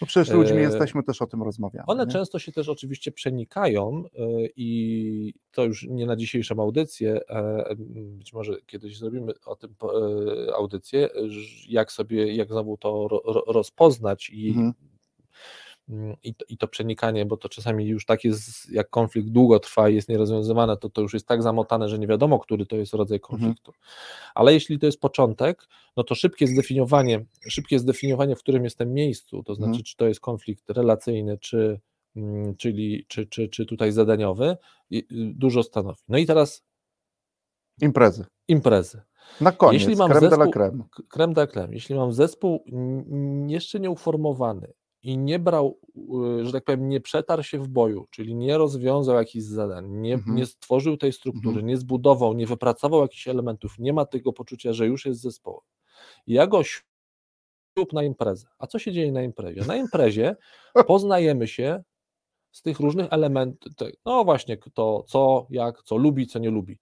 B: No przecież ludźmi
A: E,
B: jesteśmy, też o tym rozmawiamy.
A: One
B: nie?
A: często się też oczywiście przenikają y, i to już nie na dzisiejszą audycję, e, być może kiedyś zrobimy o tym e, audycję, jak sobie, jak znowu to ro, ro, rozpoznać i,
B: Mhm.
A: Mm, i, to, i to przenikanie, bo to czasami już tak jest, jak konflikt długo trwa i jest nierozwiązywane, to to już jest tak zamotane, że nie wiadomo, który to jest rodzaj
B: Mhm.
A: konfliktu. Ale jeśli to jest początek, no to szybkie zdefiniowanie, szybkie zdefiniowanie, w którym jestem miejscu, to znaczy,
B: Mhm.
A: czy to jest konflikt relacyjny, czy, mm, czyli, czy, czy, czy tutaj zadaniowy, y, dużo stanowi. No i teraz
B: Imprezy.
A: imprezy.
B: Na koniec,
A: Jeśli mam
B: creme de la
A: zespół-
B: creme.
A: K- Creme de la creme. Jeśli mam zespół jeszcze nieuformowany i nie brał, y, że tak powiem, nie przetarł się w boju, czyli nie rozwiązał jakichś zadań, nie,
B: Mhm.
A: nie stworzył tej struktury,
B: Mhm.
A: nie zbudował, nie wypracował jakichś elementów, nie ma tego poczucia, że już jest zespołem. Ja go lub na imprezę. A co się dzieje na imprezie? Na imprezie poznajemy się z tych różnych elementów, no właśnie, kto co, jak, co lubi, co nie lubi.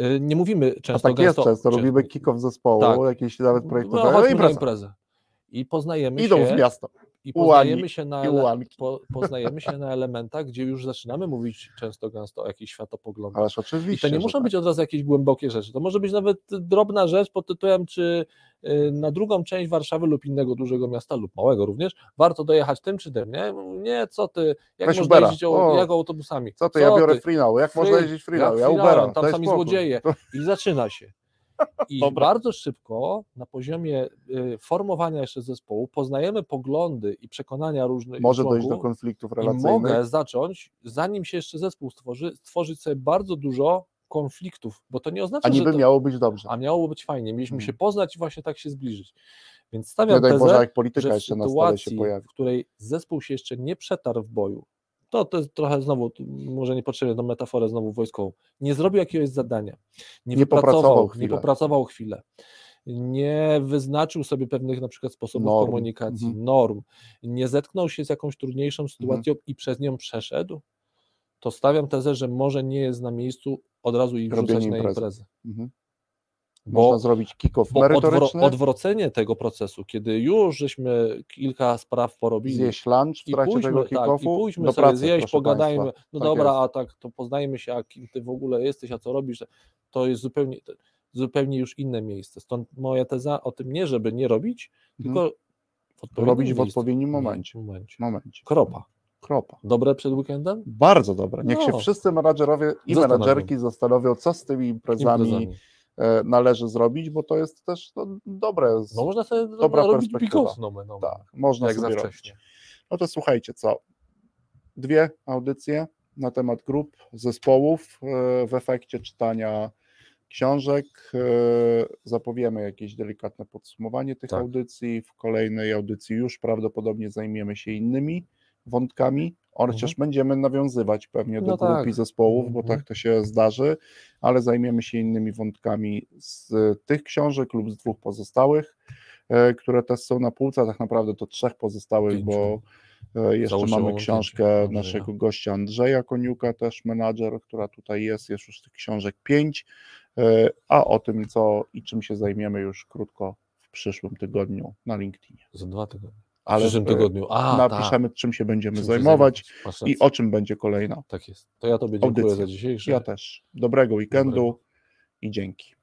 A: Y, nie mówimy często.
B: A tak jest często, robimy kick-off zespołu, tak. jakieś nawet projekty.
A: No, na imprezę. I poznajemy
B: Idą
A: się.
B: Idą w miasto.
A: I poznajemy, się na ele... po, poznajemy się na elementach, gdzie już zaczynamy mówić często gęsto o jakichś światopoglądach.
B: Ależ oczywiście.
A: I to nie muszą tak. być od razu jakieś głębokie rzeczy. To może być nawet drobna rzecz pod tytułem, czy y, na drugą część Warszawy lub innego dużego miasta, lub małego również, warto dojechać tym czy tym. Nie, nie co ty, jak Weź można Ubera. jeździć o, jak autobusami.
B: Co ty, co ja biorę free now, jak free, można jeździć free now, ja Ubera.
A: Tam sami złodzieje. I zaczyna się. I Dobra. bardzo szybko na poziomie y, formowania jeszcze zespołu poznajemy poglądy i przekonania różnych
B: Może członków, dojść do konfliktów relacyjnych.
A: I mogę zacząć, zanim się jeszcze zespół stworzy, stworzyć sobie bardzo dużo konfliktów, bo to nie oznacza,
B: a niby
A: że to,
B: miało być dobrze.
A: A miało być fajnie. Mieliśmy hmm. się poznać i właśnie tak się zbliżyć. Więc stawiam
B: nie
A: tezę,
B: Boże, jak polityka
A: że w
B: jeszcze
A: sytuacji,
B: na się
A: w której zespół się jeszcze nie przetarł w boju, to, to jest trochę znowu, może niepotrzebnie do metaforę znowu wojskową, nie zrobił jakiegoś zadania, nie, nie popracował chwilę. nie popracował chwilę, nie wyznaczył sobie pewnych na przykład sposobów norm. komunikacji, mhm. norm, nie zetknął się z jakąś trudniejszą sytuacją mhm. i przez nią przeszedł, to stawiam tezę, że może nie jest na miejscu od razu ich wrzucać na imprezę. Mhm.
B: Bo, Można zrobić kick-off merytoryczny.
A: Odwro odwrócenie tego procesu, kiedy już żeśmy kilka spraw porobili.
B: Zjeść lunch w trakcie pójdźmy, tego kick-offu. Tak, I
A: pójdźmy sobie pracy, zjeść, pogadajmy. Państwa. No tak dobra, jest. a tak to poznajmy się, a kim ty w ogóle jesteś, a co robisz. To jest zupełnie, zupełnie już inne miejsce. Stąd moja teza o tym nie, żeby nie robić, hmm. tylko
B: w robić w odpowiednim momencie.
A: momencie.
B: momencie.
A: Kropa.
B: Kropa.
A: Dobre przed weekendem?
B: Bardzo dobre. Niech no. się wszyscy menadżerowie i menadżerki zastanowią, co z tymi imprezami, imprezami należy zrobić, bo to jest też no, dobre.
A: No można sobie dobra robić bigos, no, no,
B: Tak, można jak sobie robić. No to słuchajcie, co? Dwie audycje na temat grup, zespołów e, w efekcie czytania książek. E, zapowiemy jakieś delikatne podsumowanie tych tak. audycji. W kolejnej audycji już prawdopodobnie zajmiemy się innymi wątkami, chociaż mhm. będziemy nawiązywać pewnie do no grup tak. zespołów, bo mhm. tak to się zdarzy, ale zajmiemy się innymi wątkami z tych książek lub z dwóch pozostałych, e, które też są na półce, tak naprawdę to trzech pozostałych, Pięciu. bo e, jeszcze mamy książkę naszego gościa Andrzeja Koniuka, też menadżer, która tutaj jest, jest już tych książek pięć, e, a o tym co i czym się zajmiemy już krótko w przyszłym tygodniu na LinkedInie.
A: Za dwa tygodnie
B: ale w
A: przyszłym tygodniu.
B: A, napiszemy, tak. czym się będziemy czym zajmować się i o czym będzie kolejna.
A: Tak jest. To ja Tobie dziękuję audycja. za dzisiejszy.
B: Ja też. Dobrego weekendu Dobrego. i dzięki.